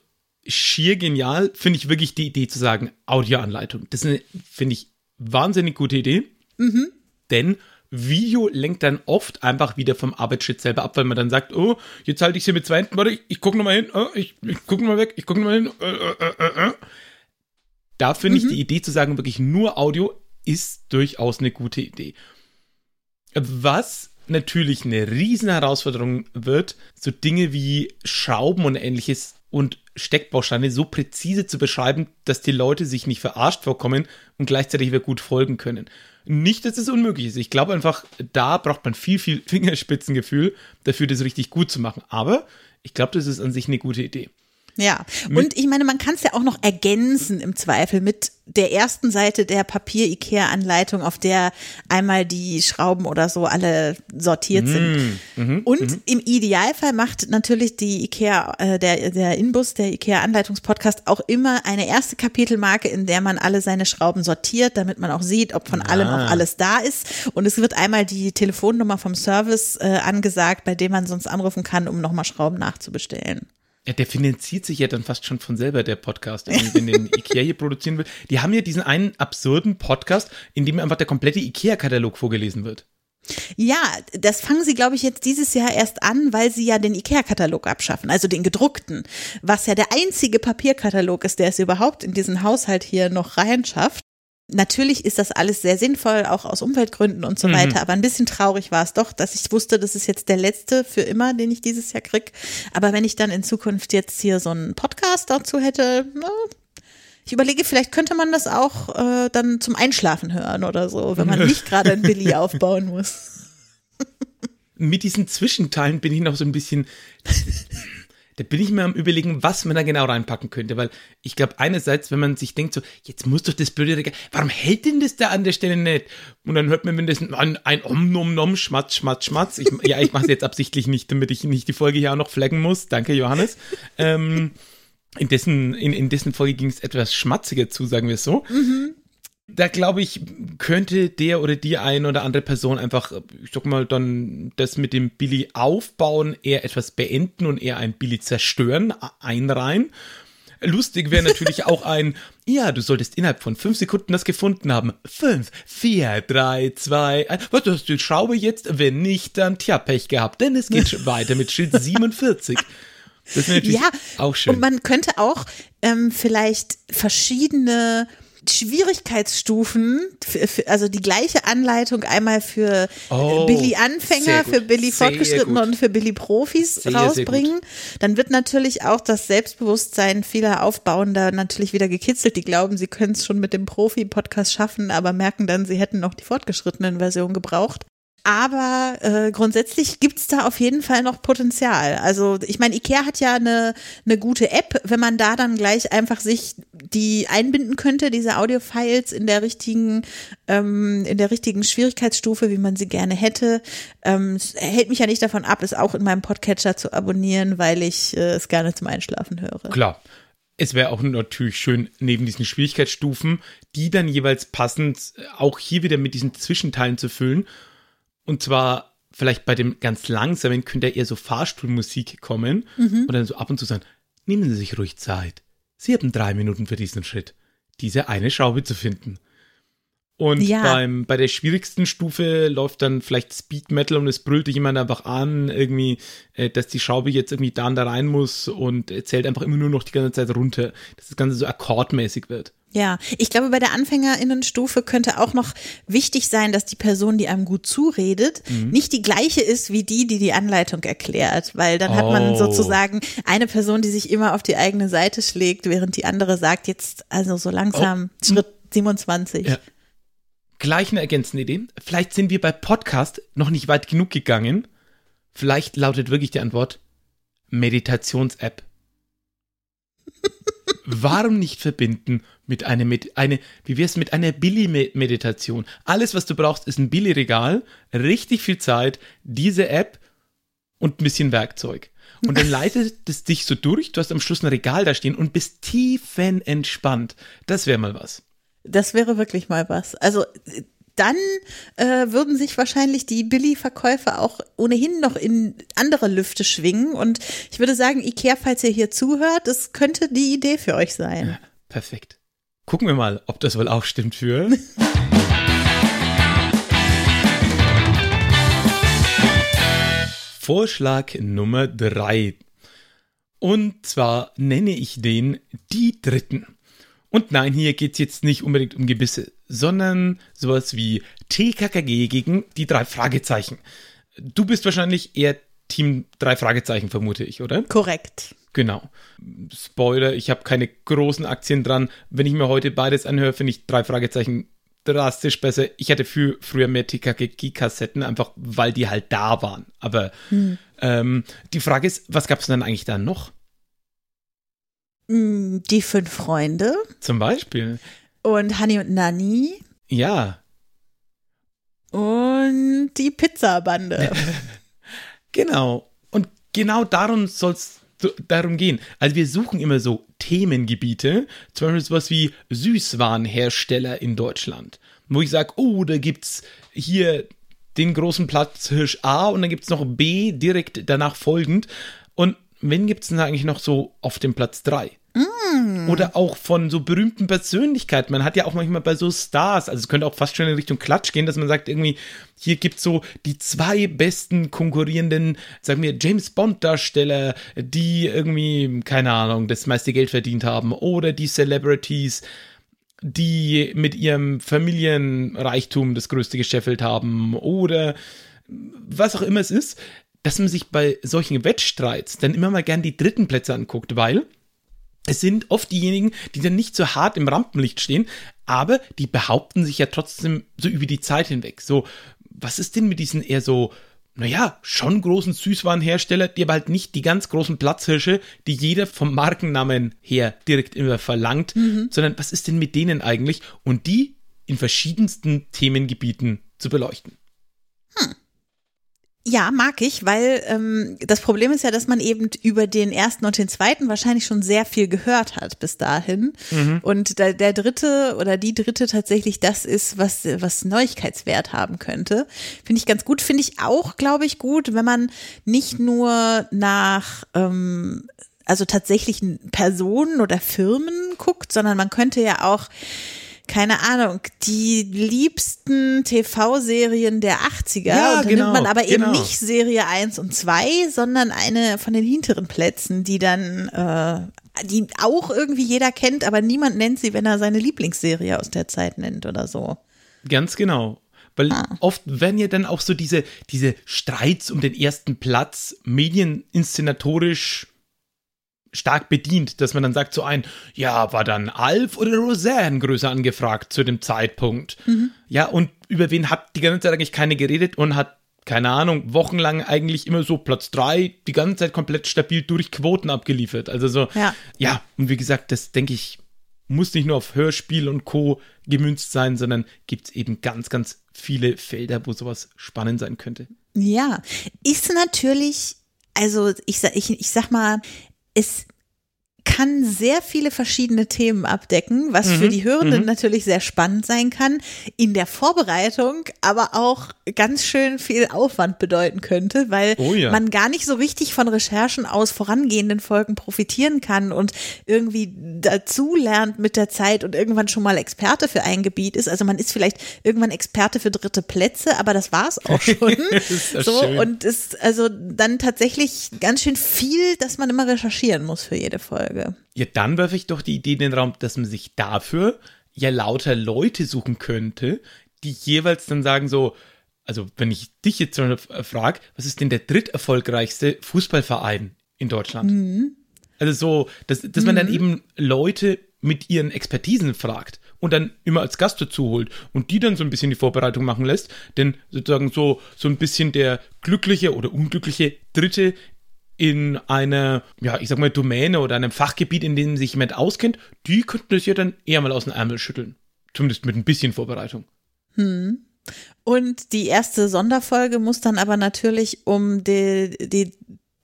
schier genial, finde ich wirklich die Idee zu sagen, Audioanleitung. Das finde ich wahnsinnig gute Idee. Mhm. Denn Video lenkt dann oft einfach wieder vom Arbeitsschritt selber ab, weil man dann sagt, oh, jetzt halte ich sie mit zwei Händen, warte, ich, ich gucke nochmal hin, oh, ich, ich gucke nochmal weg, ich gucke nochmal hin. Äh, äh, äh, äh, da finde mhm. ich die Idee zu sagen, wirklich nur Audio ist durchaus eine gute Idee. Was natürlich eine riesen Herausforderung wird, so Dinge wie Schrauben und ähnliches und Steckbausteine so präzise zu beschreiben, dass die Leute sich nicht verarscht vorkommen und gleichzeitig wieder gut folgen können. Nicht, dass es unmöglich ist. Ich glaube einfach, da braucht man viel, viel Fingerspitzengefühl dafür, das richtig gut zu machen. Aber ich glaube, das ist an sich eine gute Idee. Ja, und ich meine, man kann es ja auch noch ergänzen im Zweifel mit der ersten Seite der Papier-IKEA-Anleitung, auf der einmal die Schrauben oder so alle sortiert sind. Mm, und mhm. im Idealfall macht natürlich die IKEA, äh, der, der Inbus, der IKEA-Anleitungspodcast auch immer eine erste Kapitelmarke, in der man alle seine Schrauben sortiert, damit man auch sieht, ob von ah. allem auch alles da ist. Und es wird einmal die Telefonnummer vom Service äh, angesagt, bei dem man sonst anrufen kann, um nochmal Schrauben nachzubestellen. Ja, der finanziert sich ja dann fast schon von selber, der Podcast, wenn den Ikea hier produzieren will. Die haben ja diesen einen absurden Podcast, in dem einfach der komplette Ikea-Katalog vorgelesen wird. Ja, das fangen sie, glaube ich, jetzt dieses Jahr erst an, weil sie ja den IKEA-Katalog abschaffen, also den gedruckten, was ja der einzige Papierkatalog ist, der es überhaupt in diesen Haushalt hier noch reinschafft. Natürlich ist das alles sehr sinnvoll, auch aus Umweltgründen und so mhm. weiter. Aber ein bisschen traurig war es doch, dass ich wusste, das ist jetzt der letzte für immer, den ich dieses Jahr krieg. Aber wenn ich dann in Zukunft jetzt hier so einen Podcast dazu hätte, na, ich überlege, vielleicht könnte man das auch äh, dann zum Einschlafen hören oder so, wenn man nicht gerade ein Billy aufbauen muss. Mit diesen Zwischenteilen bin ich noch so ein bisschen da bin ich mir am überlegen, was man da genau reinpacken könnte, weil ich glaube einerseits, wenn man sich denkt so, jetzt muss doch das blöde Regal, warum hält denn das da an der Stelle nicht? Und dann hört man mindestens ein, ein Om Nom Nom Schmatz Schmatz Schmatz. Ich, ja, ich mache es jetzt absichtlich nicht, damit ich nicht die Folge hier auch noch flaggen muss. Danke Johannes. Ähm, in dessen, in, in dessen Folge ging es etwas schmatziger zu, sagen wir es so. Mhm da glaube ich, könnte der oder die ein oder andere Person einfach, ich sag mal, dann das mit dem Billy aufbauen, eher etwas beenden und eher ein Billy zerstören, einreihen. Lustig wäre natürlich auch ein, ja, du solltest innerhalb von fünf Sekunden das gefunden haben. Fünf, vier, drei, zwei, ein. Was, du hast die Schraube jetzt? Wenn nicht, dann tja, Pech gehabt, denn es geht weiter mit Schild 47. Das wäre natürlich ja, auch schön. Und man könnte auch ähm, vielleicht verschiedene Schwierigkeitsstufen, also die gleiche Anleitung einmal für oh, Billy Anfänger, für Billy Fortgeschrittene und für Billy Profis sehr, rausbringen. Dann wird natürlich auch das Selbstbewusstsein vieler Aufbauender natürlich wieder gekitzelt. Die glauben, sie können es schon mit dem Profi-Podcast schaffen, aber merken dann, sie hätten noch die fortgeschrittenen Version gebraucht. Aber äh, grundsätzlich gibt's da auf jeden Fall noch Potenzial. Also ich meine, Ikea hat ja eine, eine gute App, wenn man da dann gleich einfach sich die einbinden könnte, diese Audio-Files in der richtigen, ähm, in der richtigen Schwierigkeitsstufe, wie man sie gerne hätte. Ähm, hält mich ja nicht davon ab, es auch in meinem Podcatcher zu abonnieren, weil ich äh, es gerne zum Einschlafen höre. Klar. Es wäre auch natürlich schön, neben diesen Schwierigkeitsstufen, die dann jeweils passend auch hier wieder mit diesen Zwischenteilen zu füllen und zwar vielleicht bei dem ganz langsamen könnte eher so Fahrstuhlmusik kommen mhm. und dann so ab und zu sagen, nehmen Sie sich ruhig Zeit. Sie haben drei Minuten für diesen Schritt, diese eine Schraube zu finden. Und ja. beim, bei der schwierigsten Stufe läuft dann vielleicht Speed Metal und es brüllt jemand einfach an, irgendwie, äh, dass die Schraube jetzt irgendwie da und da rein muss und zählt einfach immer nur noch die ganze Zeit runter, dass das Ganze so akkordmäßig wird. Ja, ich glaube, bei der Anfängerinnenstufe könnte auch noch wichtig sein, dass die Person, die einem gut zuredet, mhm. nicht die gleiche ist wie die, die die Anleitung erklärt, weil dann oh. hat man oh. sozusagen eine Person, die sich immer auf die eigene Seite schlägt, während die andere sagt, jetzt also so langsam oh. Schritt 27. Ja. Gleich eine ergänzende Idee. Vielleicht sind wir bei Podcast noch nicht weit genug gegangen. Vielleicht lautet wirklich die Antwort Meditations-App. Warum nicht verbinden mit einer, mit eine, wie wär's mit einer Billy-Meditation? Alles, was du brauchst, ist ein Billy-Regal, richtig viel Zeit, diese App und ein bisschen Werkzeug. Und dann leitet es dich so durch, du hast am Schluss ein Regal da stehen und bist tiefenentspannt. Das wäre mal was. Das wäre wirklich mal was. Also dann äh, würden sich wahrscheinlich die Billy-Verkäufer auch ohnehin noch in andere Lüfte schwingen. Und ich würde sagen, Ikea, falls ihr hier zuhört, das könnte die Idee für euch sein. Ja, perfekt. Gucken wir mal, ob das wohl auch stimmt für. Vorschlag Nummer drei. Und zwar nenne ich den die Dritten. Und nein, hier geht es jetzt nicht unbedingt um Gebisse, sondern sowas wie TKKG gegen die drei Fragezeichen. Du bist wahrscheinlich eher Team drei Fragezeichen, vermute ich, oder? Korrekt. Genau. Spoiler, ich habe keine großen Aktien dran. Wenn ich mir heute beides anhöre, finde ich drei Fragezeichen drastisch besser. Ich hatte für, früher mehr TKKG-Kassetten, einfach weil die halt da waren. Aber hm. ähm, die Frage ist, was gab es denn eigentlich da noch? Hm, die fünf Freunde. Zum Beispiel. Und Honey und Nanny. Ja. Und die Pizzabande. genau. Und genau darum soll es darum gehen. Also wir suchen immer so Themengebiete, zum Beispiel sowas wie Süßwarenhersteller in Deutschland, wo ich sage, oh, da gibt es hier den großen Platz Hirsch A und dann gibt es noch B direkt danach folgend. Und wen gibt es denn eigentlich noch so auf dem Platz 3? Mm. Oder auch von so berühmten Persönlichkeiten. Man hat ja auch manchmal bei so Stars, also es könnte auch fast schon in Richtung Klatsch gehen, dass man sagt, irgendwie, hier gibt es so die zwei besten konkurrierenden, sagen wir, James Bond-Darsteller, die irgendwie, keine Ahnung, das meiste Geld verdient haben. Oder die Celebrities, die mit ihrem Familienreichtum das größte gescheffelt haben. Oder was auch immer es ist, dass man sich bei solchen Wettstreits dann immer mal gern die dritten Plätze anguckt, weil es sind oft diejenigen, die dann nicht so hart im Rampenlicht stehen, aber die behaupten sich ja trotzdem so über die Zeit hinweg. So, was ist denn mit diesen eher so, naja, schon großen Süßwarenhersteller, die aber halt nicht die ganz großen Platzhirsche, die jeder vom Markennamen her direkt immer verlangt, mhm. sondern was ist denn mit denen eigentlich? Und die in verschiedensten Themengebieten zu beleuchten. Hm. Ja, mag ich, weil ähm, das Problem ist ja, dass man eben über den ersten und den zweiten wahrscheinlich schon sehr viel gehört hat bis dahin. Mhm. Und der, der dritte oder die dritte tatsächlich das ist, was, was Neuigkeitswert haben könnte. Finde ich ganz gut. Finde ich auch, glaube ich, gut, wenn man nicht nur nach ähm, also tatsächlichen Personen oder Firmen guckt, sondern man könnte ja auch keine Ahnung, die liebsten TV-Serien der 80er. Ja, und dann genau, nimmt man aber eben genau. nicht Serie 1 und 2, sondern eine von den hinteren Plätzen, die dann äh, die auch irgendwie jeder kennt, aber niemand nennt sie, wenn er seine Lieblingsserie aus der Zeit nennt oder so. Ganz genau. Weil ah. oft werden ja dann auch so diese, diese Streits um den ersten Platz medieninszenatorisch stark bedient, dass man dann sagt so ein, ja, war dann Alf oder Roseanne größer angefragt zu dem Zeitpunkt. Mhm. Ja, und über wen hat die ganze Zeit eigentlich keine geredet und hat, keine Ahnung, wochenlang eigentlich immer so Platz drei die ganze Zeit komplett stabil durch Quoten abgeliefert. Also so, ja, ja und wie gesagt, das denke ich, muss nicht nur auf Hörspiel und Co. gemünzt sein, sondern gibt es eben ganz, ganz viele Felder, wo sowas spannend sein könnte. Ja, ist natürlich, also ich, ich, ich sag mal, es kann sehr viele verschiedene Themen abdecken, was mhm. für die Hörenden mhm. natürlich sehr spannend sein kann, in der Vorbereitung aber auch ganz schön viel Aufwand bedeuten könnte, weil oh ja. man gar nicht so richtig von Recherchen aus vorangehenden Folgen profitieren kann und irgendwie dazu lernt mit der Zeit und irgendwann schon mal Experte für ein Gebiet ist. Also man ist vielleicht irgendwann Experte für dritte Plätze, aber das war es auch schon. so schön. und ist also dann tatsächlich ganz schön viel, dass man immer recherchieren muss für jede Folge. Folge. Ja, dann werfe ich doch die Idee in den Raum, dass man sich dafür ja lauter Leute suchen könnte, die jeweils dann sagen so, also wenn ich dich jetzt so frage, was ist denn der dritterfolgreichste Fußballverein in Deutschland? Mhm. Also so, dass, dass man dann mhm. eben Leute mit ihren Expertisen fragt und dann immer als Gast dazu holt und die dann so ein bisschen die Vorbereitung machen lässt, denn sozusagen so, so ein bisschen der glückliche oder unglückliche Dritte in einer, ja, ich sag mal, Domäne oder einem Fachgebiet, in dem sich jemand auskennt, die könnten das ja dann eher mal aus dem Ärmel schütteln. Zumindest mit ein bisschen Vorbereitung. Hm. Und die erste Sonderfolge muss dann aber natürlich um die, die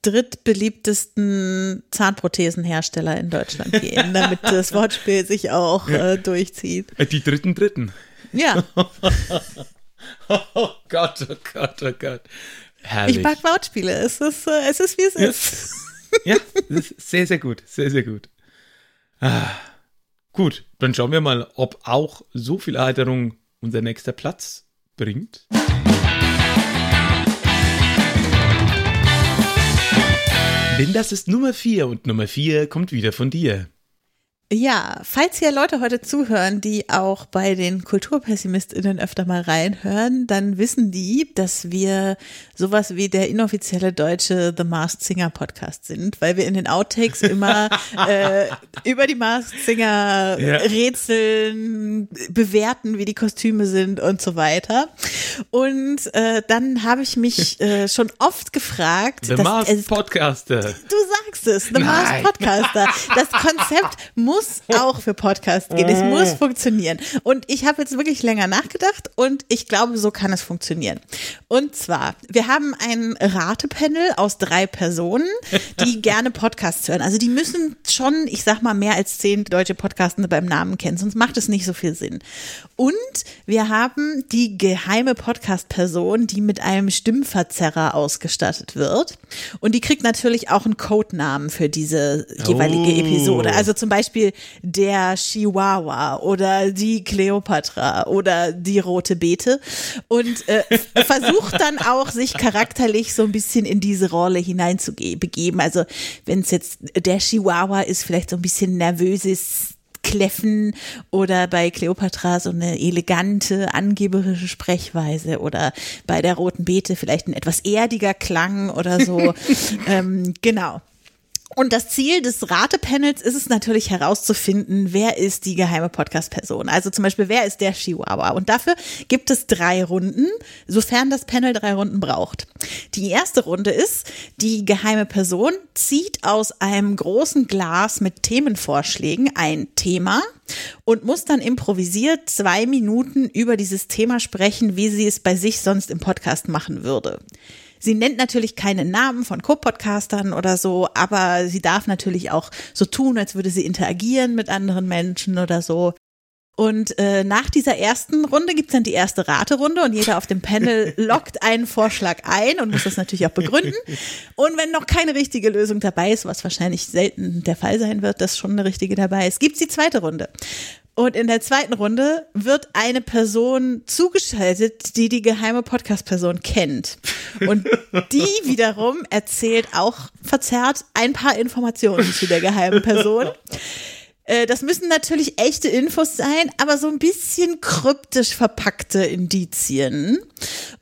drittbeliebtesten Zahnprothesenhersteller in Deutschland gehen, damit das Wortspiel sich auch äh, durchzieht. Äh, die dritten Dritten. Ja. oh Gott, oh Gott, oh Gott. Herrlich. Ich mag Wortspiele. Es ist, äh, es ist wie es ja. ist. Ja, das ist sehr, sehr gut. Sehr, sehr gut. Ah, gut, dann schauen wir mal, ob auch so viel Erheiterung unser nächster Platz bringt. Denn das ist Nummer 4 und Nummer 4 kommt wieder von dir. Ja, falls hier Leute heute zuhören, die auch bei den KulturpessimistInnen öfter mal reinhören, dann wissen die, dass wir sowas wie der inoffizielle deutsche The Masked Singer Podcast sind, weil wir in den Outtakes immer äh, über die Masked Singer ja. rätseln, bewerten, wie die Kostüme sind und so weiter. Und äh, dann habe ich mich äh, schon oft gefragt. The Masked Podcaster. Du sagst es, The Masked Podcaster. Das Konzept muss muss auch für Podcast gehen. Es muss äh. funktionieren. Und ich habe jetzt wirklich länger nachgedacht und ich glaube, so kann es funktionieren. Und zwar, wir haben ein Ratepanel aus drei Personen, die gerne Podcasts hören. Also die müssen schon, ich sag mal, mehr als zehn deutsche Podcasten beim Namen kennen, sonst macht es nicht so viel Sinn. Und wir haben die geheime Podcast-Person, die mit einem Stimmverzerrer ausgestattet wird. Und die kriegt natürlich auch einen Codenamen für diese jeweilige oh. Episode. Also zum Beispiel Beispiel der Chihuahua oder die Kleopatra oder die rote Beete und äh, versucht dann auch sich charakterlich so ein bisschen in diese Rolle hineinzubegeben. Also wenn es jetzt der Chihuahua ist, vielleicht so ein bisschen nervöses Kläffen oder bei Kleopatra so eine elegante, angeberische Sprechweise oder bei der Roten Beete vielleicht ein etwas erdiger Klang oder so. ähm, genau. Und das Ziel des Ratepanels ist es natürlich herauszufinden, wer ist die geheime Podcast-Person. Also zum Beispiel, wer ist der Chihuahua? Und dafür gibt es drei Runden, sofern das Panel drei Runden braucht. Die erste Runde ist, die geheime Person zieht aus einem großen Glas mit Themenvorschlägen ein Thema und muss dann improvisiert zwei Minuten über dieses Thema sprechen, wie sie es bei sich sonst im Podcast machen würde. Sie nennt natürlich keine Namen von Co-Podcastern oder so, aber sie darf natürlich auch so tun, als würde sie interagieren mit anderen Menschen oder so. Und äh, nach dieser ersten Runde gibt's dann die erste Raterunde und jeder auf dem Panel lockt einen Vorschlag ein und muss das natürlich auch begründen. Und wenn noch keine richtige Lösung dabei ist, was wahrscheinlich selten der Fall sein wird, dass schon eine richtige dabei ist, gibt's die zweite Runde. Und in der zweiten Runde wird eine Person zugeschaltet, die die geheime Podcast-Person kennt. Und die wiederum erzählt auch verzerrt ein paar Informationen zu der geheimen Person. Äh, das müssen natürlich echte Infos sein, aber so ein bisschen kryptisch verpackte Indizien.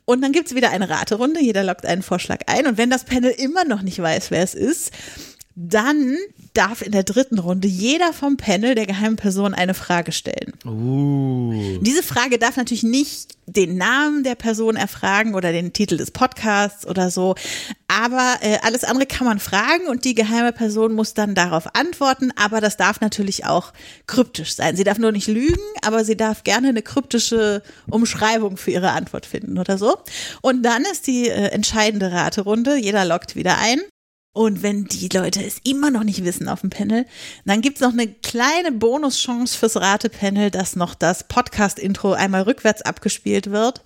Und dann gibt's wieder eine Raterunde, jeder lockt einen Vorschlag ein. Und wenn das Panel immer noch nicht weiß, wer es ist, dann darf in der dritten Runde jeder vom Panel der geheimen Person eine Frage stellen. Uh. Diese Frage darf natürlich nicht den Namen der Person erfragen oder den Titel des Podcasts oder so, aber äh, alles andere kann man fragen und die geheime Person muss dann darauf antworten, aber das darf natürlich auch kryptisch sein. Sie darf nur nicht lügen, aber sie darf gerne eine kryptische Umschreibung für ihre Antwort finden oder so. Und dann ist die äh, entscheidende Raterunde, jeder lockt wieder ein und wenn die Leute es immer noch nicht wissen auf dem Panel, dann gibt's noch eine kleine Bonuschance fürs Ratepanel, dass noch das Podcast-Intro einmal rückwärts abgespielt wird.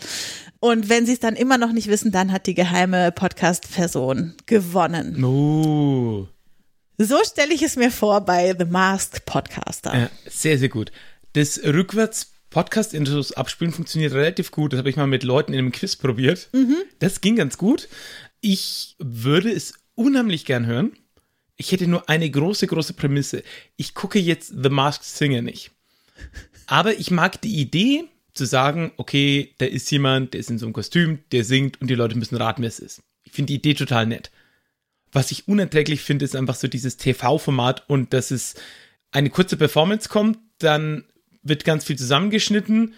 Und wenn sie es dann immer noch nicht wissen, dann hat die geheime Podcast-Person gewonnen. Uh. So stelle ich es mir vor bei The Masked Podcaster. Ja, sehr, sehr gut. Das rückwärts Podcast-Intros abspielen funktioniert relativ gut. Das habe ich mal mit Leuten in einem Quiz probiert. Das ging ganz gut. Ich würde es unheimlich gern hören. Ich hätte nur eine große, große Prämisse. Ich gucke jetzt The Masked Singer nicht. Aber ich mag die Idee zu sagen, okay, da ist jemand, der ist in so einem Kostüm, der singt und die Leute müssen raten, wer es ist. Ich finde die Idee total nett. Was ich unerträglich finde, ist einfach so dieses TV-Format und dass es eine kurze Performance kommt, dann wird ganz viel zusammengeschnitten,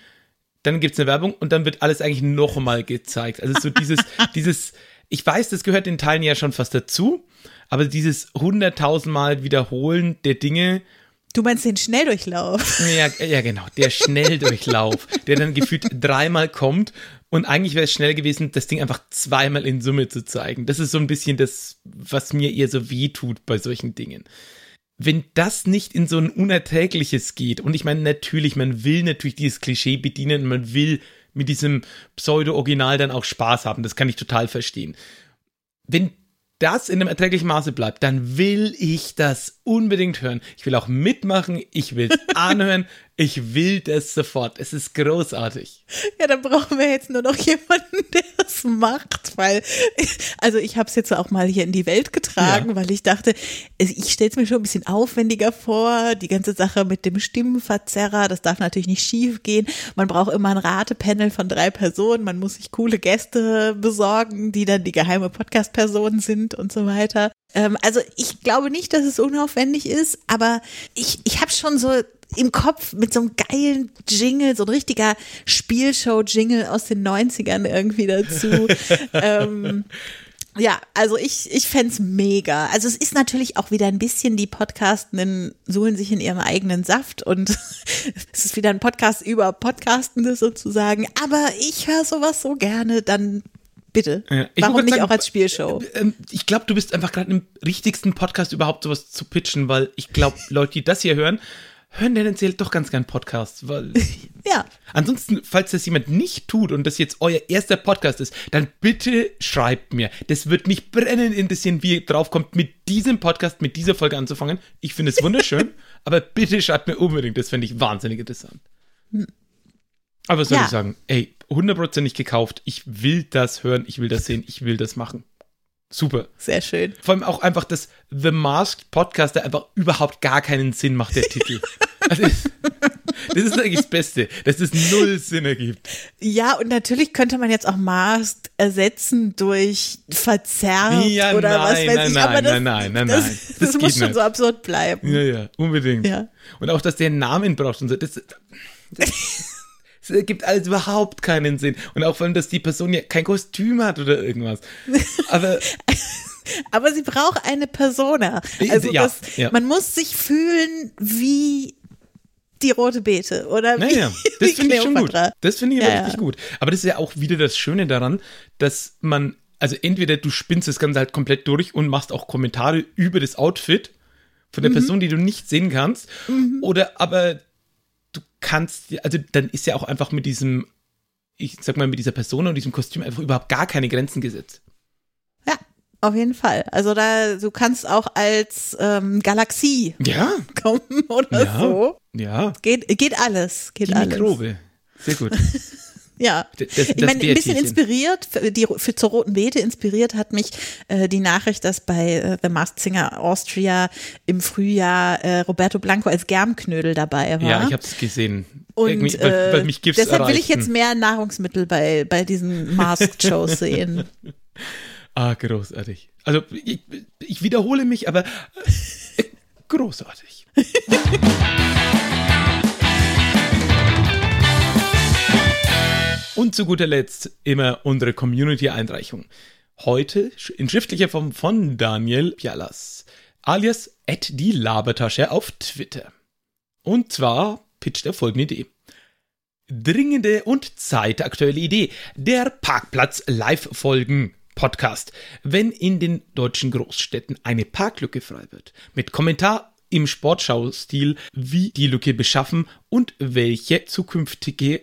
dann gibt es eine Werbung und dann wird alles eigentlich noch mal gezeigt. Also so dieses, dieses, ich weiß, das gehört den Teilen ja schon fast dazu, aber dieses hunderttausendmal Wiederholen der Dinge, Du meinst den Schnelldurchlauf? ja, ja genau, der Schnelldurchlauf, der dann gefühlt dreimal kommt und eigentlich wäre es schnell gewesen, das Ding einfach zweimal in Summe zu zeigen. Das ist so ein bisschen das, was mir eher so weh tut bei solchen Dingen. Wenn das nicht in so ein Unerträgliches geht, und ich meine natürlich, man will natürlich dieses Klischee bedienen, man will mit diesem Pseudo-Original dann auch Spaß haben, das kann ich total verstehen. Wenn das in einem erträglichen Maße bleibt, dann will ich das unbedingt hören. Ich will auch mitmachen, ich will es anhören, ich will das sofort. Es ist großartig. Ja, dann brauchen wir jetzt nur noch jemanden, der es macht, weil, also ich habe es jetzt auch mal hier in die Welt getragen, Ja. weil ich dachte, ich stelle es mir schon ein bisschen aufwendiger vor, die ganze Sache mit dem Stimmenverzerrer, das darf natürlich nicht schief gehen. Man braucht immer ein Ratepanel von drei Personen, man muss sich coole Gäste besorgen, die dann die geheime Podcast-Person sind und so weiter. Ähm, also ich glaube nicht, dass es unaufwendig ist, aber ich, ich habe schon so im Kopf mit so einem geilen Jingle, so ein richtiger Spielshow-Jingle aus den 90ern irgendwie dazu. ähm, ja, also ich, ich fänd's mega. Also es ist natürlich auch wieder ein bisschen, die Podcastenden suhlen sich in ihrem eigenen Saft und es ist wieder ein Podcast über Podcastende sozusagen. Aber ich höre sowas so gerne, dann bitte. Ja, ich Warum nicht sagen, auch als Spielshow? Ähm, Ich glaube, du bist einfach gerade im richtigsten Podcast überhaupt sowas zu pitchen, weil ich glaube, Leute, die das hier hören, hören tendenziell doch ganz gern Podcasts, weil Ja. ansonsten, falls das jemand nicht tut und das jetzt euer erster Podcast ist, dann bitte schreibt mir. Das wird mich brennend interessieren, wie ihr draufkommt, mit diesem Podcast, mit dieser Folge anzufangen. Ich finde es wunderschön, aber bitte schreibt mir unbedingt, das fände ich wahnsinnig interessant. Aber was soll Ja. ich sagen? Ey, hundertprozentig gekauft. Ich will das hören, ich will das sehen, ich will das machen. Super. Sehr schön. Vor allem auch einfach das The Masked Podcast, der einfach überhaupt gar keinen Sinn macht, der Titel. Also, das, das ist eigentlich das Beste, dass es null Sinn ergibt. Ja, und natürlich könnte man jetzt auch Masked ersetzen durch verzerrt Ja, oder was nein, weiß nein, ich. nein, aber das, nein, nein, nein, das, nein. Das, Das muss schon nicht. so absurd bleiben. Ja, ja, unbedingt. Ja. Und auch, dass der einen Namen braucht und so. Das, das ergibt alles überhaupt keinen Sinn. Und auch vor allem, dass die Person ja kein Kostüm hat oder irgendwas. Aber Aber sie braucht eine Persona. Also Ja, das, ja. man muss sich fühlen wie die rote Beete oder wie, Naja, das finde ich schon gut. Das finde ich Ja, richtig gut. Aber das ist ja auch wieder das Schöne daran, dass man, also entweder du spinnst das Ganze halt komplett durch und machst auch Kommentare über das Outfit von der Mhm. Person, die du nicht sehen kannst, oder aber du kannst, also dann ist ja auch einfach mit diesem, ich sag mal, mit dieser Person und diesem Kostüm einfach überhaupt gar keine Grenzen gesetzt. Ja, auf jeden Fall. Also da, du kannst auch als ähm, Galaxie Ja, kommen oder ja, so. ja. Geht, geht alles. Geht Die alles. Mikrobe. Sehr gut. Ja. D- das- ich das meine, ein bisschen inspiriert, für, die, für zur Roten Beete inspiriert hat mich äh, die Nachricht, dass bei äh, The Masked Singer Austria im Frühjahr äh, Roberto Blanco als Germknödel dabei war. Ja, ich habe es gesehen. und Irgendwie, weil, äh, weil mich Gifts deshalb will ich erreichten. jetzt mehr Nahrungsmittel bei, bei diesen Masked-Shows sehen. Ah, großartig. Also ich, ich wiederhole mich, aber äh, großartig. Und zu guter Letzt immer unsere Community-Einreichung. Heute in schriftlicher Form von Daniel Pialas, alias die Labertasche auf Twitter. Und zwar pitcht er folgende Idee. Dringende und zeitaktuelle Idee. Der Parkplatz Live-Folgen Podcast. Wenn in den deutschen Großstädten eine Parklücke frei wird, mit Kommentar im Sportschau-Stil, wie die Lücke beschaffen und welche zukünftige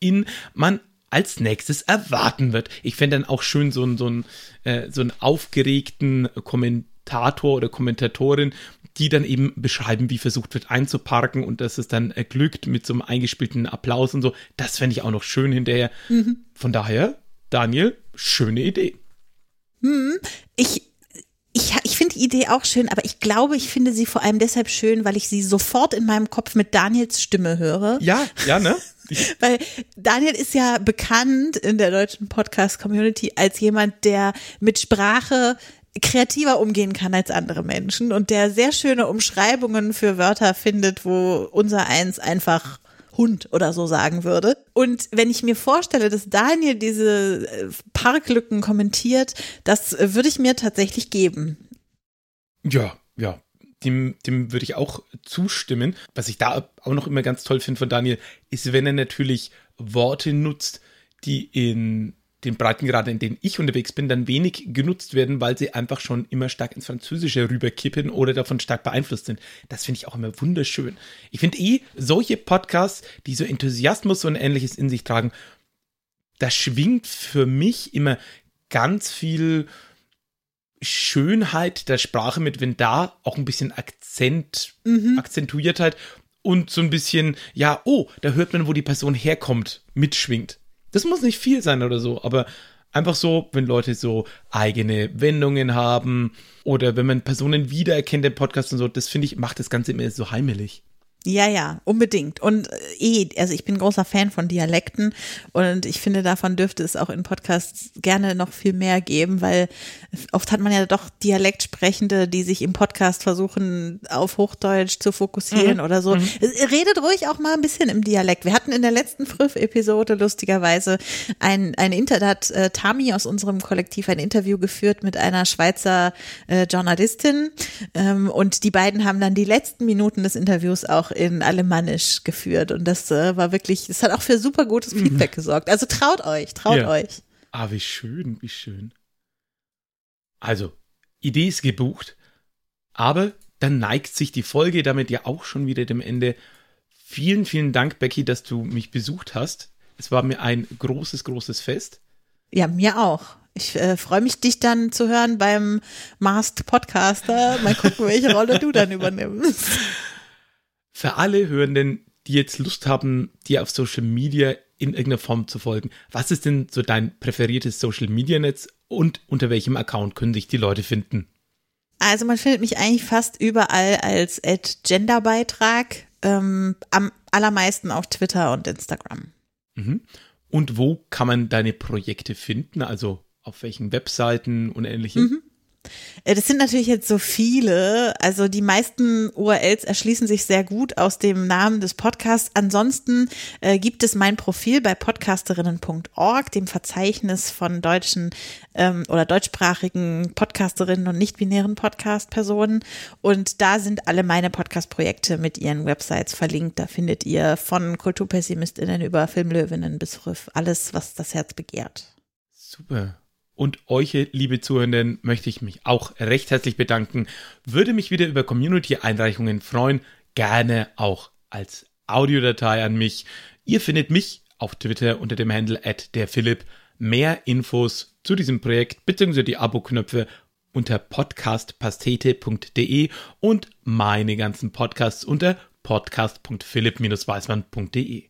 Nutzerin man als nächstes erwarten wird. Ich fände dann auch schön so, einen- so, einen, äh, so einen aufgeregten Kommentator oder Kommentatorin, die dann eben beschreiben, wie versucht wird einzuparken und dass es dann äh, glückt mit so einem eingespielten Applaus und so. Das fände ich auch noch schön hinterher. Von daher, Daniel, schöne Idee. Ich, ich, ich finde die Idee auch schön, aber ich glaube, ich finde sie vor allem deshalb schön, weil ich sie sofort in meinem Kopf mit Daniels Stimme höre. Ja, ja, ne? Weil Daniel ist ja bekannt in der deutschen Podcast-Community als jemand, der mit Sprache kreativer umgehen kann als andere Menschen und der sehr schöne Umschreibungen für Wörter findet, wo unser eins einfach Hund oder so sagen würde. Und wenn ich mir vorstelle, dass Daniel diese äh, Parklücken kommentiert, das äh, würde ich mir tatsächlich geben. Ja, ja. Dem, dem würde ich auch zustimmen. Was ich da auch noch immer ganz toll finde von Daniel, ist, wenn er natürlich Worte nutzt, die in den Breitengraden, in denen ich unterwegs bin, dann wenig genutzt werden, weil sie einfach schon immer stark ins Französische rüberkippen oder davon stark beeinflusst sind. Das finde ich auch immer wunderschön. Ich finde eh, solche Podcasts, die so Enthusiasmus und ähnliches in sich tragen, da schwingt für mich immer ganz viel Schönheit der Sprache mit, wenn da auch ein bisschen Akzent, Akzentuiertheit und so ein bisschen, ja, oh, da hört man, wo die Person herkommt, mitschwingt. Das muss nicht viel sein oder so, aber einfach so, wenn Leute so eigene Wendungen haben oder wenn man Personen wiedererkennt im Podcast und so, das finde ich, macht das Ganze immer so heimelig. Ja, ja, unbedingt. Und äh, eh, also ich bin großer Fan von Dialekten und ich finde, davon dürfte es auch in Podcasts gerne noch viel mehr geben, weil oft hat man ja doch Dialektsprechende, die sich im Podcast versuchen, auf Hochdeutsch zu fokussieren oder so. Äh, Redet ruhig auch mal ein bisschen im Dialekt. Wir hatten in der letzten Früff-Episode lustigerweise ein, ein Inter, da hat äh, Tami aus unserem Kollektiv ein Interview geführt mit einer Schweizer äh, Journalistin ähm, und die beiden haben dann die letzten Minuten des Interviews auch in Alemannisch geführt und das äh, war wirklich, das hat auch für super gutes Feedback gesorgt. Also traut euch, traut Ja. euch. Ah, wie schön, wie schön. Also, Idee ist gebucht, aber dann neigt sich die Folge damit ja auch schon wieder dem Ende. Vielen, vielen Dank, Becky, dass du mich besucht hast. Es war mir ein großes, großes Fest. Ja, mir auch. Ich äh, freue mich, dich dann zu hören beim Masked Podcaster. Mal gucken, welche Rolle du dann übernimmst. Für alle Hörenden, die jetzt Lust haben, dir auf Social Media in irgendeiner Form zu folgen, was ist denn so dein präferiertes Social Media Netz und unter welchem Account können sich die Leute finden? Also man findet mich eigentlich fast überall als Genderbeitrag, ähm, am allermeisten auf Twitter und Instagram. Mhm. Und wo kann man deine Projekte finden? Also auf welchen Webseiten und ähnlichem? Äh, Das sind natürlich jetzt so viele. Also die meisten URLs erschließen sich sehr gut aus dem Namen des Podcasts. Ansonsten äh, gibt es mein Profil bei podcasterinnen.org, dem Verzeichnis von deutschen ähm, oder deutschsprachigen Podcasterinnen und nicht-binären Podcast-Personen. Und da sind alle meine Podcast-Projekte mit ihren Websites verlinkt. Da findet ihr von KulturpessimistInnen über Filmlöwinnen bis Riff alles, was das Herz begehrt. Super. Und euch, liebe Zuhörenden, möchte ich mich auch recht herzlich bedanken. Würde mich wieder über Community-Einreichungen freuen. Gerne auch als Audiodatei an mich. Ihr findet mich auf Twitter unter dem Handle at der Philipp. Mehr Infos zu diesem Projekt bzw. die Abo-Knöpfe unter podcastpastete.de und meine ganzen Podcasts unter podcast.philipp-weismann.de.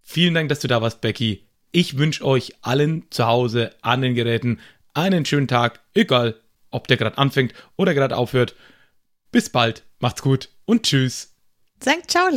Vielen Dank, dass du da warst, Becky. Ich wünsche euch allen zu Hause an den Geräten einen schönen Tag, egal ob der gerade anfängt oder gerade aufhört. Bis bald, macht's gut und tschüss. Sankt Ciao.